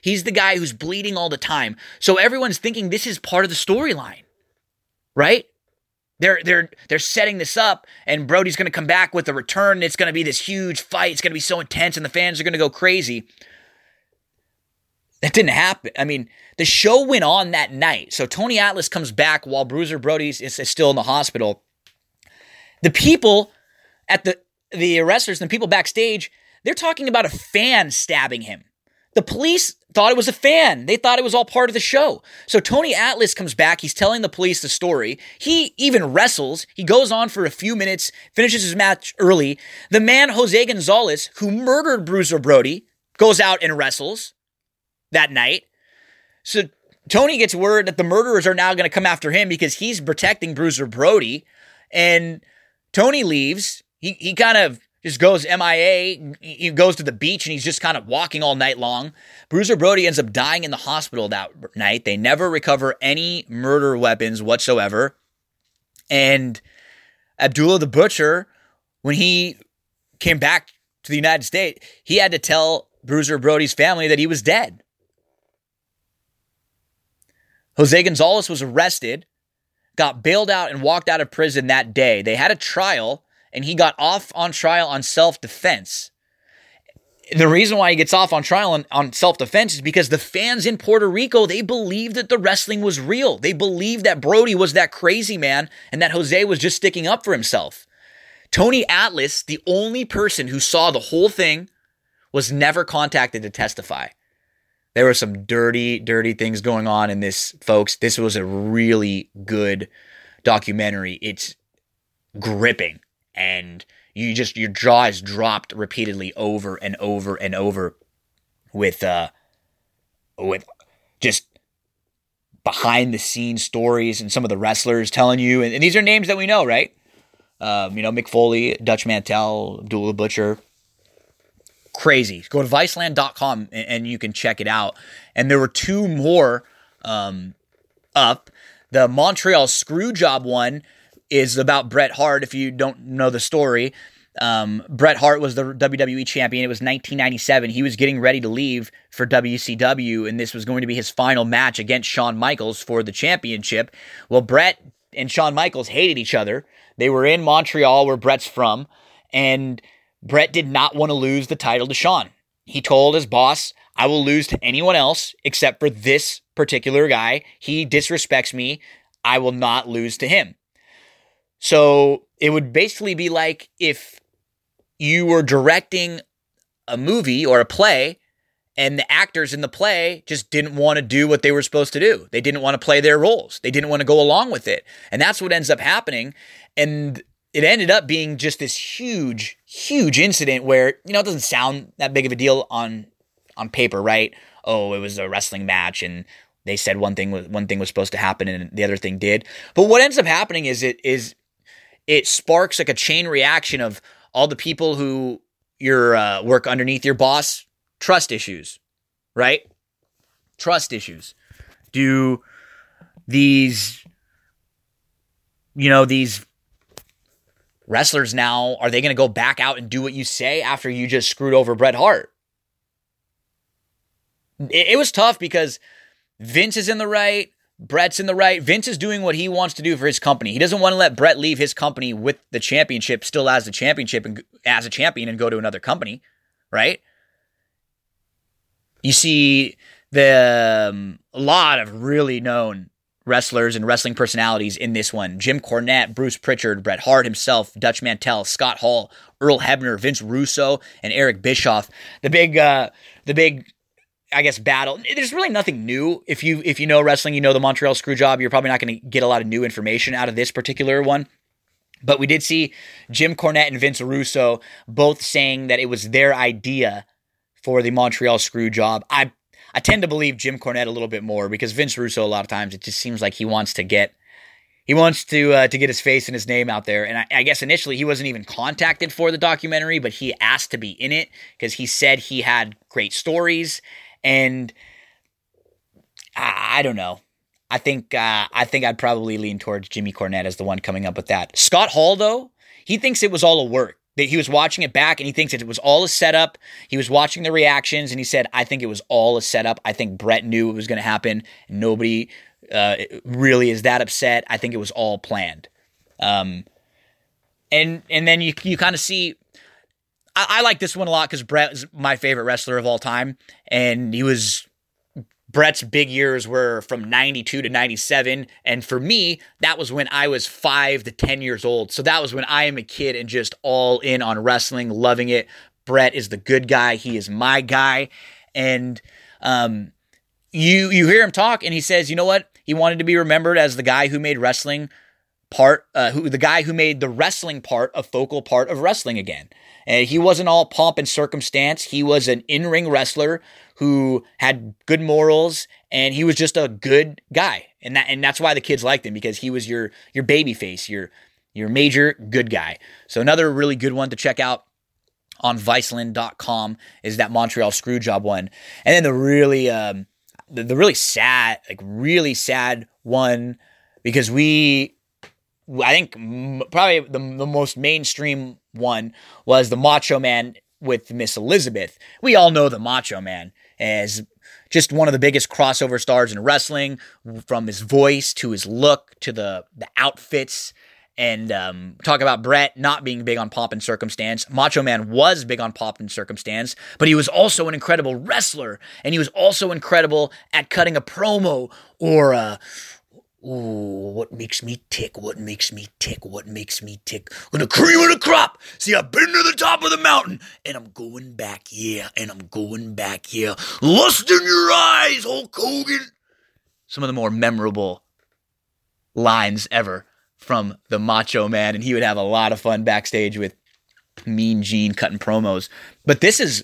He's the guy who's bleeding all the time. So everyone's thinking this is part of the storyline, right? They're they're they're setting this up, and Brody's going to come back with a return. It's going to be this huge fight. It's going to be so intense, and the fans are going to go crazy. That didn't happen. I mean, the show went on that night. So Tony Atlas comes back while Bruiser Brody is, is still in the hospital. The people at the the wrestlers and the people backstage, they're talking about a fan stabbing him. The police thought it was a fan. They thought it was all part of the show. So Tony Atlas comes back. He's telling the police the story. He even wrestles. He goes on for a few minutes, finishes his match early. The man, Jose Gonzalez, who murdered Bruiser Brody, goes out and wrestles that night. So Tony gets word that the murderers are now going to come after him because he's protecting Bruiser Brody. And Tony leaves. He, he kind of just goes MIA. He goes to the beach and he's just kind of walking all night long. Bruiser Brody ends up dying in the hospital that night. They never recover any murder weapons whatsoever. And Abdullah the Butcher, when he came back to the United States, he had to tell Bruiser Brody's family that he was dead. Jose Gonzalez was arrested, got bailed out, and walked out of prison that day. They had a trial and he got off on trial on self defense. The reason why he gets off on trial on, on self defense is because the fans in Puerto Rico, they believed that the wrestling was real. They believed that Brody was that crazy man and that Jose was just sticking up for himself. Tony Atlas, the only person who saw the whole thing, was never contacted to testify. There were some dirty, dirty things going on in this, folks. This was a really good documentary. It's gripping and you just your jaw is dropped repeatedly over and over and over with uh with just behind the scenes stories and some of the wrestlers telling you and, and these are names that we know right? Um, you know Mick Foley Dutch Mantell Abdullah Butcher. Crazy. Go to viceland.com and, and you can check it out. And there were two more um, up. The Montreal Screwjob one is about Bret Hart. If you don't know the story, um, Bret Hart was the WWE champion. It was 1997. He was getting ready to leave for WCW, and this was going to be his final match against Shawn Michaels for the championship. Well, Bret and Shawn Michaels hated each other. They were in Montreal, where Bret's from, and Bret did not want to lose the title to Shawn. He told his boss, I will lose to anyone else except for this particular guy. He disrespects me. I will not lose to him. So it would basically be like if you were directing a movie or a play and the actors in the play just didn't want to do what they were supposed to do. They didn't want to play their roles. They didn't want to go along with it. And that's what ends up happening. And it ended up being just this huge, huge incident where, you know, it doesn't sound that big of a deal on on paper, right? Oh, it was a wrestling match and they said one thing one thing was supposed to happen and the other thing did. But what ends up happening is it is it sparks like a chain reaction of all the people who your uh, work underneath your boss trust issues, right? Trust issues. Do these, you know, these wrestlers now are they going to go back out and do what you say after you just screwed over Bret Hart? It, it was tough because Vince is in the right. Bret's in the right. Vince is doing what he wants to do for his company. He doesn't want to let Bret leave his company with the championship still as the championship and as a champion and go to another company, right? You see the um, a lot of really known wrestlers and wrestling personalities in this one. Jim Cornette, Bruce Pritchard, Bret Hart himself, Dutch Mantell, Scott Hall, Earl Hebner, Vince Russo, and Eric Bischoff. The big, uh, the big, I guess, battle. There's really nothing new. If you if you know wrestling, you know the Montreal Screwjob. You're probably not going to get a lot of new information out of this particular one. But we did see Jim Cornette and Vince Russo both saying that it was their idea for the Montreal Screwjob. I I tend to believe Jim Cornette a little bit more because Vince Russo a lot of times it just seems like he wants to get he wants to uh, to get his face and his name out there. And I, I, guess initially he wasn't even contacted for the documentary, but he asked to be in it because he said he had great stories. And I, I don't know. I think uh, I think I'd probably lean towards Jimmy Cornette as the one coming up with that. Scott Hall though, he thinks it was all a work that he was watching it back and he thinks that it was all a setup. He was watching the reactions and he said, I think it was all a setup. I think Bret knew it was going to happen. Nobody uh, really is that upset. I think it was all planned. Um, and and then you you kind of see. I, I, like this one a lot because Bret is my favorite wrestler of all time, and he was Bret's big years were from 92 to 97. And for me, that was when I was five to 10 years old. So that was when I am a kid and just all in on wrestling, loving it. Bret is the good guy. He is my guy. And um, you you hear him talk and he says, you know what? He wanted to be remembered as the guy who made wrestling part, uh, who the guy who made the wrestling part a focal part of wrestling again. And he wasn't all pomp and circumstance. He was an in ring wrestler who had good morals and he was just a good guy. And that and that's why the kids liked him because he was your your baby face, your your major good guy. So another really good one to check out on Viceland.com is that Montreal Screwjob one. And then the really um the, the really sad, like really sad one because we I think probably the, the most mainstream one was the Macho Man with Miss Elizabeth. We all know the Macho Man as just one of the biggest crossover stars in wrestling, from his voice to his look to the the outfits. And um, talk about Bret not being big on pomp and circumstance. Macho Man was big on pomp and circumstance, but he was also an incredible wrestler, and he was also incredible at cutting a promo or uh, Ooh, what makes me tick? What makes me tick? What makes me tick? The cream of the crop. See, I've been to the top of the mountain, and I'm going back, yeah, and I'm going back, yeah. Lust in your eyes, Hulk Hogan. Some of the more memorable lines ever from the Macho Man, and he would have a lot of fun backstage with Mean Gene cutting promos. But this is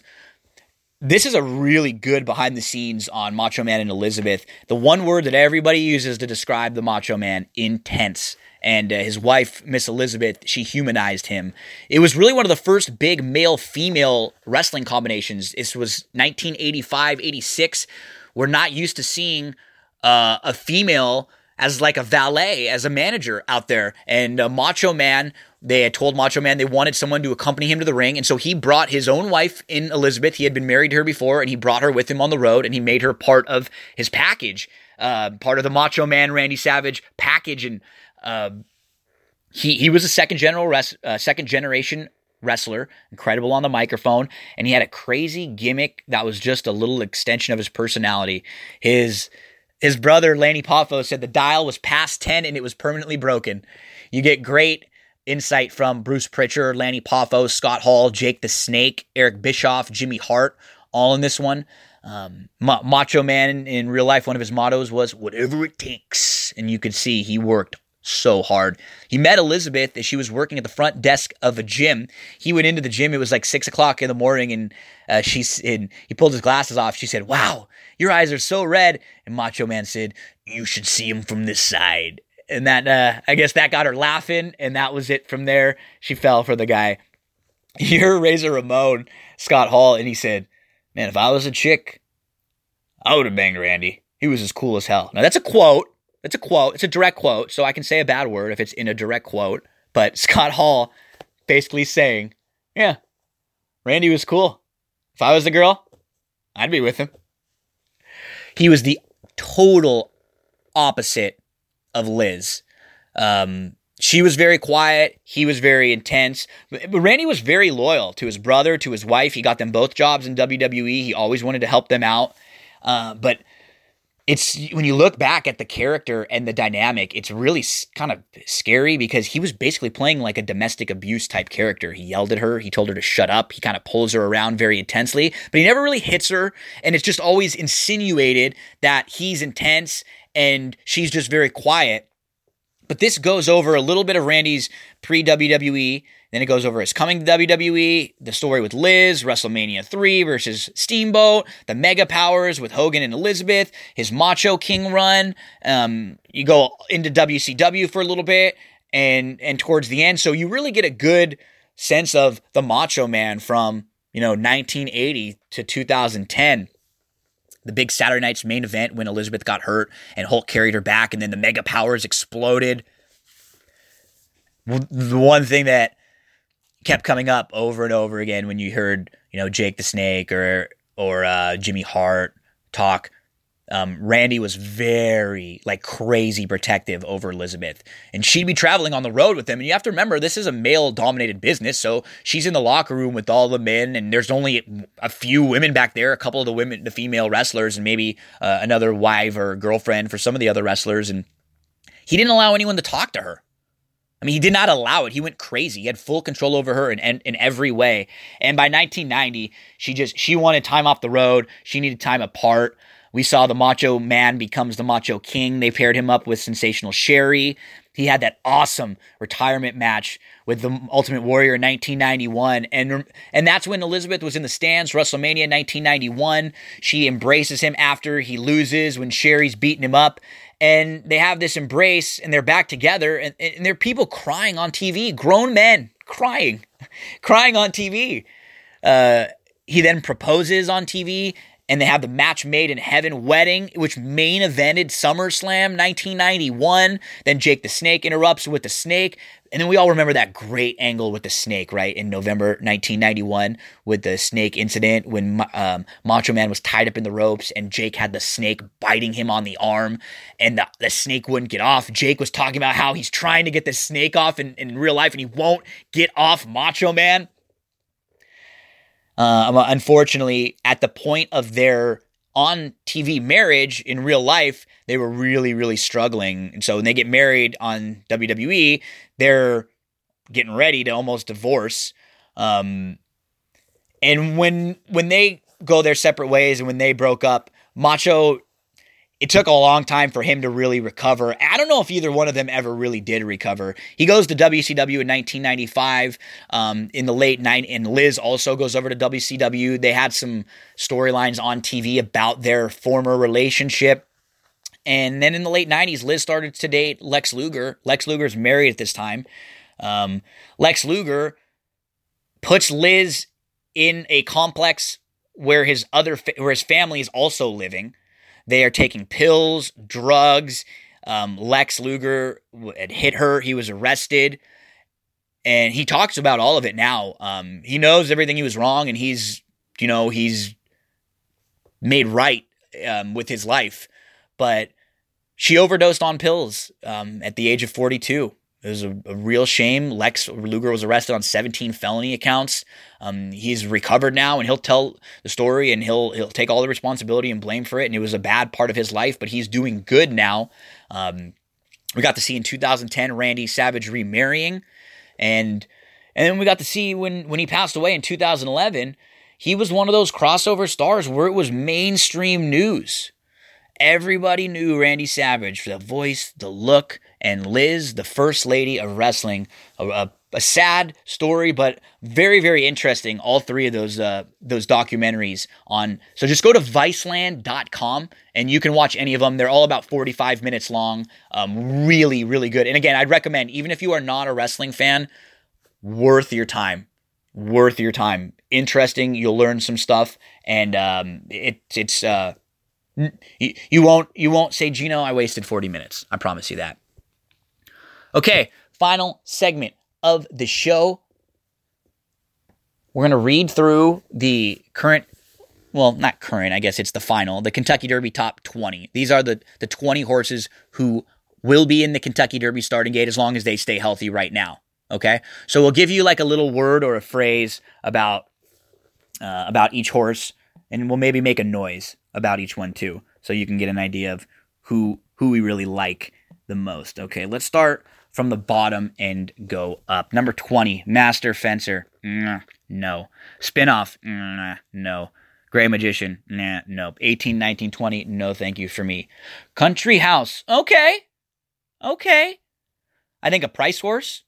this is a really good behind the scenes on Macho Man and Elizabeth. The one word that everybody uses to describe the Macho Man intense. And uh, his wife, Miss Elizabeth, she humanized him. It was really one of the first big male female wrestling combinations. This was 1985 86. We're not used to seeing uh, a female as like a valet, as a manager out there. And uh, Macho Man, they had told Macho Man they wanted someone to accompany him to the ring. And so he brought his own wife in Elizabeth. He had been married to her before, and he brought her with him on the road, and he made her part of his package, uh, part of the Macho Man Randy Savage package. And uh, he he was a second general res- uh, second generation wrestler, incredible on the microphone, and he had a crazy gimmick that was just a little extension of his personality. His his brother Lanny Poffo said the dial was past 10 and it was permanently broken. You get great insight from Bruce Pritchard, Lanny Poffo, Scott Hall, Jake the Snake, Eric Bischoff, Jimmy Hart, all in this one. Um, Ma- Macho Man in, in real life, one of his mottos was "whatever it takes," and you could see he worked so hard. He met Elizabeth as she was working at the front desk of a gym. He went into the gym. It was like six o'clock in the morning, and uh, she and he pulled his glasses off. She said, "Wow, your eyes are so red." And Macho Man said, "You should see him from this side." And that, uh, I guess, that got her laughing, and that was it. From there, she fell for the guy. You're Razor Ramon, Scott Hall, and he said, "Man, if I was a chick, I would have banged Randy. He was as cool as hell." Now that's a quote. It's a quote. It's a direct quote, so I can say a bad word if it's in a direct quote. But Scott Hall basically saying, "Yeah, Randy was cool. If I was the girl, I'd be with him." He was the total opposite of Liz. Um, she was very quiet. He was very intense. But Randy was very loyal to his brother, to his wife. He got them both jobs in WWE. He always wanted to help them out. Uh, but it's when you look back at the character and the dynamic, it's really kind of scary because he was basically playing like a domestic abuse type character. He yelled at her, he told her to shut up, he kind of pulls her around very intensely, but he never really hits her. And it's just always insinuated that he's intense and she's just very quiet. But this goes over a little bit of Randy's pre WWE then it goes over his coming to WWE, the story with Liz, WrestleMania 3 versus Steamboat, the Mega Powers with Hogan and Elizabeth, his Macho King run. Um, you go into WCW for a little bit and and towards the end. So you really get a good sense of the Macho Man from, you know, 1980 to 2010 the big Saturday night's main event when Elizabeth got hurt and Hulk carried her back and then the mega powers exploded. The one thing that kept coming up over and over again when you heard, you know, Jake the Snake or or uh, Jimmy Hart talk. Um, Randy was very like crazy protective over Elizabeth, and she'd be traveling on the road with him. And you have to remember, this is a male-dominated business, so she's in the locker room with all the men, and there's only a few women back there, a couple of the women, the female wrestlers, and maybe uh, another wife or girlfriend for some of the other wrestlers. And he didn't allow anyone to talk to her. I mean, he did not allow it. He went crazy. He had full control over her in, in, in, every way. And by 1990, she just she wanted time off the road. She needed time apart. We saw the Macho Man becomes the Macho King. They paired him up with Sensational Sherri. He had that awesome retirement match with the Ultimate Warrior in 1991, and and that's when Elizabeth was in the stands. WrestleMania 1991. She embraces him after he loses when Sherri's beating him up, and they have this embrace and they're back together and, and there are people crying on TV, grown men crying, crying on TV. Uh, he then proposes on TV and they have the match made in heaven wedding, which main evented SummerSlam 1991. Then Jake the Snake interrupts with the snake. And then we all remember that great angle with the snake, right? In November 1991 with the snake incident when um, Macho Man was tied up in the ropes and Jake had the snake biting him on the arm and the, the snake wouldn't get off. Jake was talking about how he's trying to get the snake off in, in real life and he won't get off Macho Man. Uh, unfortunately, at the point of their on TV marriage in real life, they were really, really struggling. And so when they get married on WWE, they're getting ready to almost divorce. Um, and when when they go their separate ways and when they broke up, Macho it took a long time for him to really recover. I don't know if either one of them ever really did recover. He goes to WCW in 1995 um, in the late night, and Liz also goes over to WCW. They had some storylines on TV about their former relationship. And then in the late 90s, Liz started to date Lex Luger. Lex Luger's married at this time. Um, Lex Luger puts Liz in a complex where his other fa- where his family is also living. They are taking pills, drugs. Um, Lex Luger had hit her. He was arrested. And he talks about all of it now. Um, he knows everything he was wrong, and he's, you know, he's made right um, with his life. But she overdosed on pills um, at the age of 42. It was a, a, real shame. Lex Luger was arrested on 17 felony accounts. Um, he's recovered now, and he'll tell the story, and he'll he'll take all the responsibility and blame for it. And it was a bad part of his life, but he's doing good now. Um, we got to see in 2010 Randy Savage remarrying, and and then we got to see when when he passed away in 2011. He was one of those crossover stars where it was mainstream news. Everybody knew Randy Savage for the voice, the look, and Liz, the first lady of wrestling. A, a, a sad story, but very, very interesting. All three of those uh, those documentaries on. So just go to Viceland.com and you can watch any of them. They're all about 45 minutes long. Um, really, really good. And again, I'd recommend, even if you are not a wrestling fan, worth your time. Worth your time. Interesting. You'll learn some stuff, and um, it, it's uh, you, you won't you won't say Gino, I wasted 40 minutes. I promise you that. Okay, final segment of the show. We're going to read through the current well, not current, I guess it's the final, the Kentucky Derby top 20. These are the the 20 horses who will be in the Kentucky Derby starting gate as long as they stay healthy right now. Okay? So we'll give you like a little word or a phrase about uh, about each horse and we'll maybe make a noise about each one too. so you can get an idea of who who we really like the most. Okay, let's start from the bottom and go up. Number 20, Master Fencer. Nah, no. Spinoff. Nah, no. Gray Magician. Nah, nope. 18, 19, 20. No, thank you for me. Country House. Okay. Okay. I think a price horse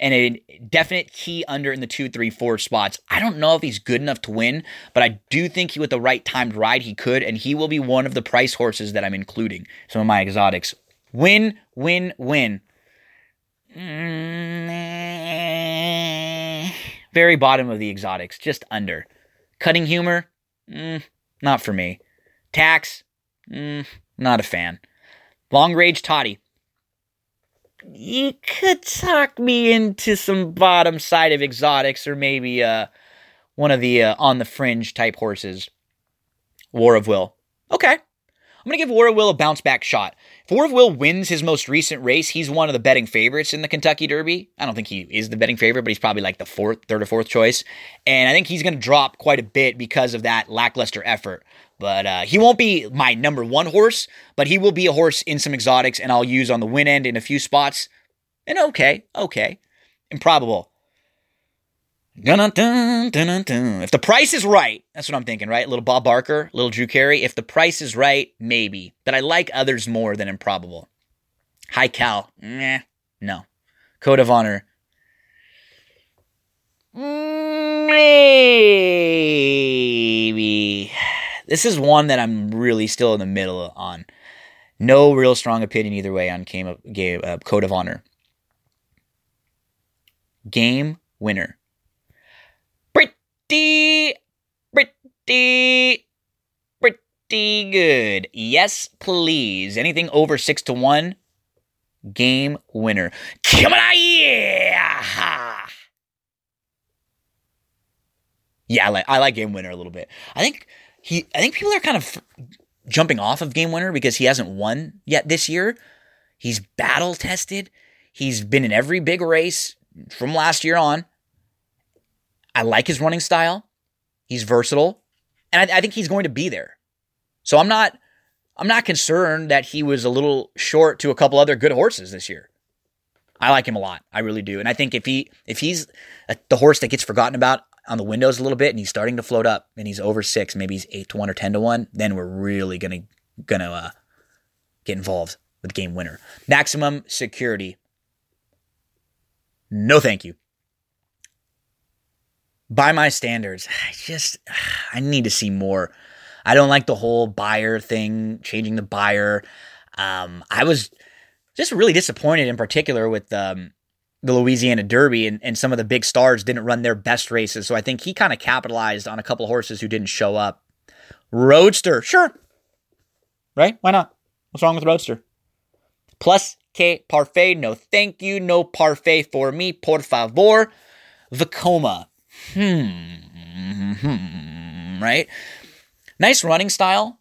and a definite key under in the two, three, four spots. I don't know if he's good enough to win, but I do think he, with the right timed ride, he could, and he will be one of the price horses that I'm including. Some of my exotics. Win, win, win. Mm, very bottom of the exotics, just under. Cutting humor, mm, not for me. Tax, mm, not a fan. Long range toddy. You could talk me into some bottom side of exotics or maybe uh, one of the uh, on the fringe type horses. War of Will. Okay. I'm going to give War of Will a bounce back shot. War of Will wins his most recent race, he's one of the betting favorites in the Kentucky Derby. I don't think he is the betting favorite, but he's probably like the fourth, third or fourth choice. And I think he's going to drop quite a bit because of that lackluster effort. But uh, he won't be my number one horse, but he will be a horse in some exotics, and I'll use on the win end in a few spots. And okay, okay. Improbable. If the price is right, that's what I'm thinking, right? Little Bob Barker, little Drew Carey. If the price is right, maybe. But I like others more than improbable. Haikal, nah, no. Code of Honor, maybe. This is one that I'm really still in the middle on. No real strong opinion either way on game, game uh, Code of Honor. Game winner pretty, pretty, pretty good. Yes, please. Anything over six to one, game winner. Come on, yeah. Yeah, I like I like game winner a little bit. I think he. I think people are kind of jumping off of game winner because he hasn't won yet this year. He's battle tested. He's been in every big race from last year on. I like his running style. He's versatile, and I, I think he's going to be there. So I'm not I'm not concerned that he was a little short to a couple other good horses this year. I like him a lot. I really do. And I think if he if he's a, the horse that gets forgotten about on the windows a little bit and he's starting to float up and he's over 6, maybe he's 8 to 1 or 10 to 1, then we're really going to going to uh, get involved with game winner. Maximum security. No thank you by my standards, I just I need to see more. I don't like the whole buyer thing, changing the buyer. Um, I was just really disappointed in particular with um, the Louisiana Derby and, and some of the big stars didn't run their best races. So I think he kind of capitalized on a couple horses who didn't show up. Roadster, sure. Right? Why not? What's wrong with Roadster? Plus Que Parfait, no thank you, no parfait for me, por favor. Vekoma, hmm, right? Nice running style.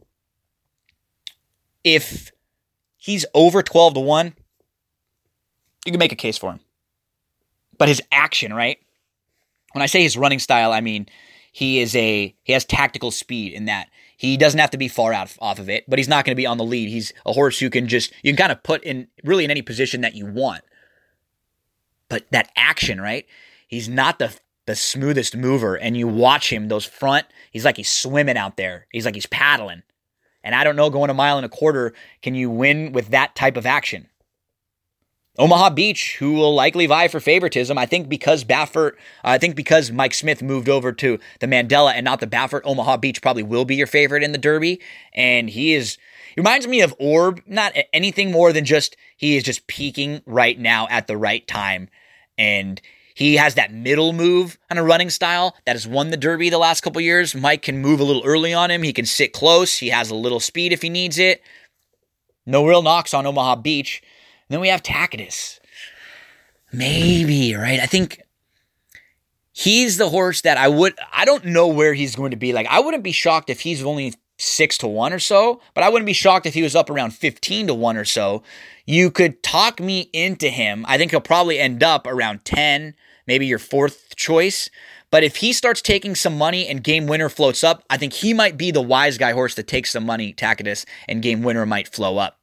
If he's over 12 to 1, you can make a case for him. But his action, right? When I say his running style, I mean he is a he has tactical speed in that he doesn't have to be far out off of it, but he's not going to be on the lead. He's a horse who can just you can kind of put in really in any position that you want. But that action, right? He's not the the smoothest mover, and you watch him, those front, he's like he's swimming out there. He's like he's paddling. And I don't know, going a mile and a quarter, can you win with that type of action? Omaha Beach, who will likely vie for favoritism, I think because Baffert, I think because Mike Smith moved over to the Mandella and not the Baffert, Omaha Beach probably will be your favorite in the Derby. And he is, he reminds me of Orb, not anything more than just, he is just peaking right now at the right time. And he has that middle move on a running style that has won the Derby the last couple years. Mike can move a little early on him. He can sit close. He has a little speed if he needs it. No real knocks on Omaha Beach. And then we have Tacitus. Maybe, right? I think he's the horse that I would I don't know where he's going to be. Like I wouldn't be shocked if he's only six to one or so, but I wouldn't be shocked if he was up around 15 to one or so. You could talk me into him. I think he'll probably end up around 10, maybe your fourth choice. But if he starts taking some money and game winner floats up, I think he might be the wise guy horse to take some money, Tacitus, and game winner might flow up,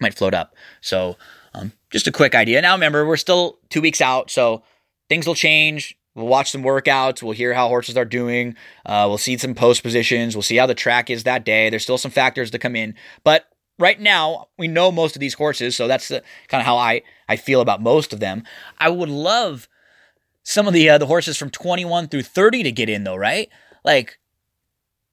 might float up. So um, just a quick idea. Now remember, we're still two weeks out, so things will change. We'll watch some workouts. We'll hear how horses are doing. Uh, we'll see some post positions. We'll see how the track is that day. There's still some factors to come in, but right now we know most of these horses, so that's the, kind of how I I feel about most of them. I would love some of the uh, the horses from 21 through 30 to get in though, right? Like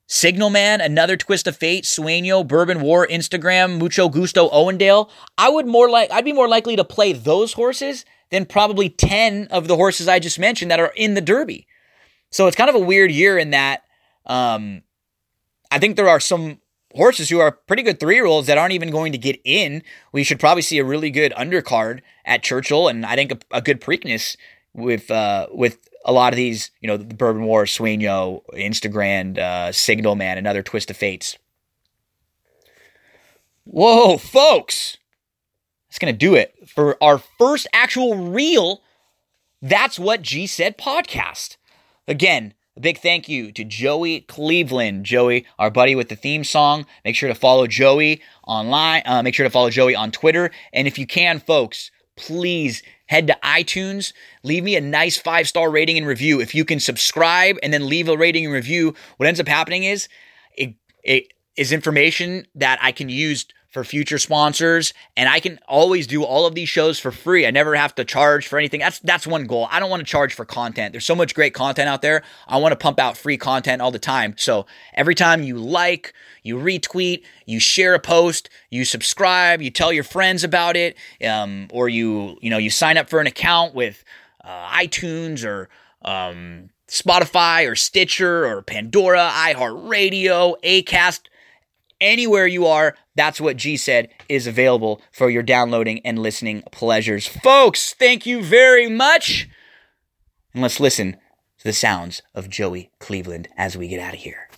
Signal Man, another twist of fate, Sueño, Bourbon War, Instagram, Mucho Gusto, Owendale. I would more like I'd be more likely to play those horses than probably 10 of the horses I just mentioned that are in the Derby. So it's kind of a weird year in that um, I think there are some horses who are pretty good three year olds that aren't even going to get in. We should probably see a really good undercard at Churchill, and I think a, a good Preakness with uh, with a lot of these, you know, the Bourbon War, Sueño, Instagram, uh, Signal Man, another twist of fates. Whoa, folks! That's gonna do it for our first actual real That's What G Said podcast. Again, a big thank you to Joey Cleveland. Joey, our buddy with the theme song. Make sure to follow Joey online. Uh, make sure to follow Joey on Twitter. And if you can, folks, please head to iTunes, leave me a nice five star rating and review. If you can subscribe and then leave a rating and review, what ends up happening is it, it is information that I can use for future sponsors and I can always do all of these shows for free. I never have to charge for anything. That's that's one goal. I don't want to charge for content. There's so much great content out there. I want to pump out free content all the time. So every time you like, you retweet, you share a post, you subscribe, you tell your friends about it, um, or you you know you sign up for an account with uh, iTunes or um, Spotify or Stitcher or Pandora, iHeartRadio, Acast anywhere you are, that's what G said is available for your downloading and listening pleasures. Folks, thank you very much. And let's listen to the sounds of Joey Cleveland as we get out of here.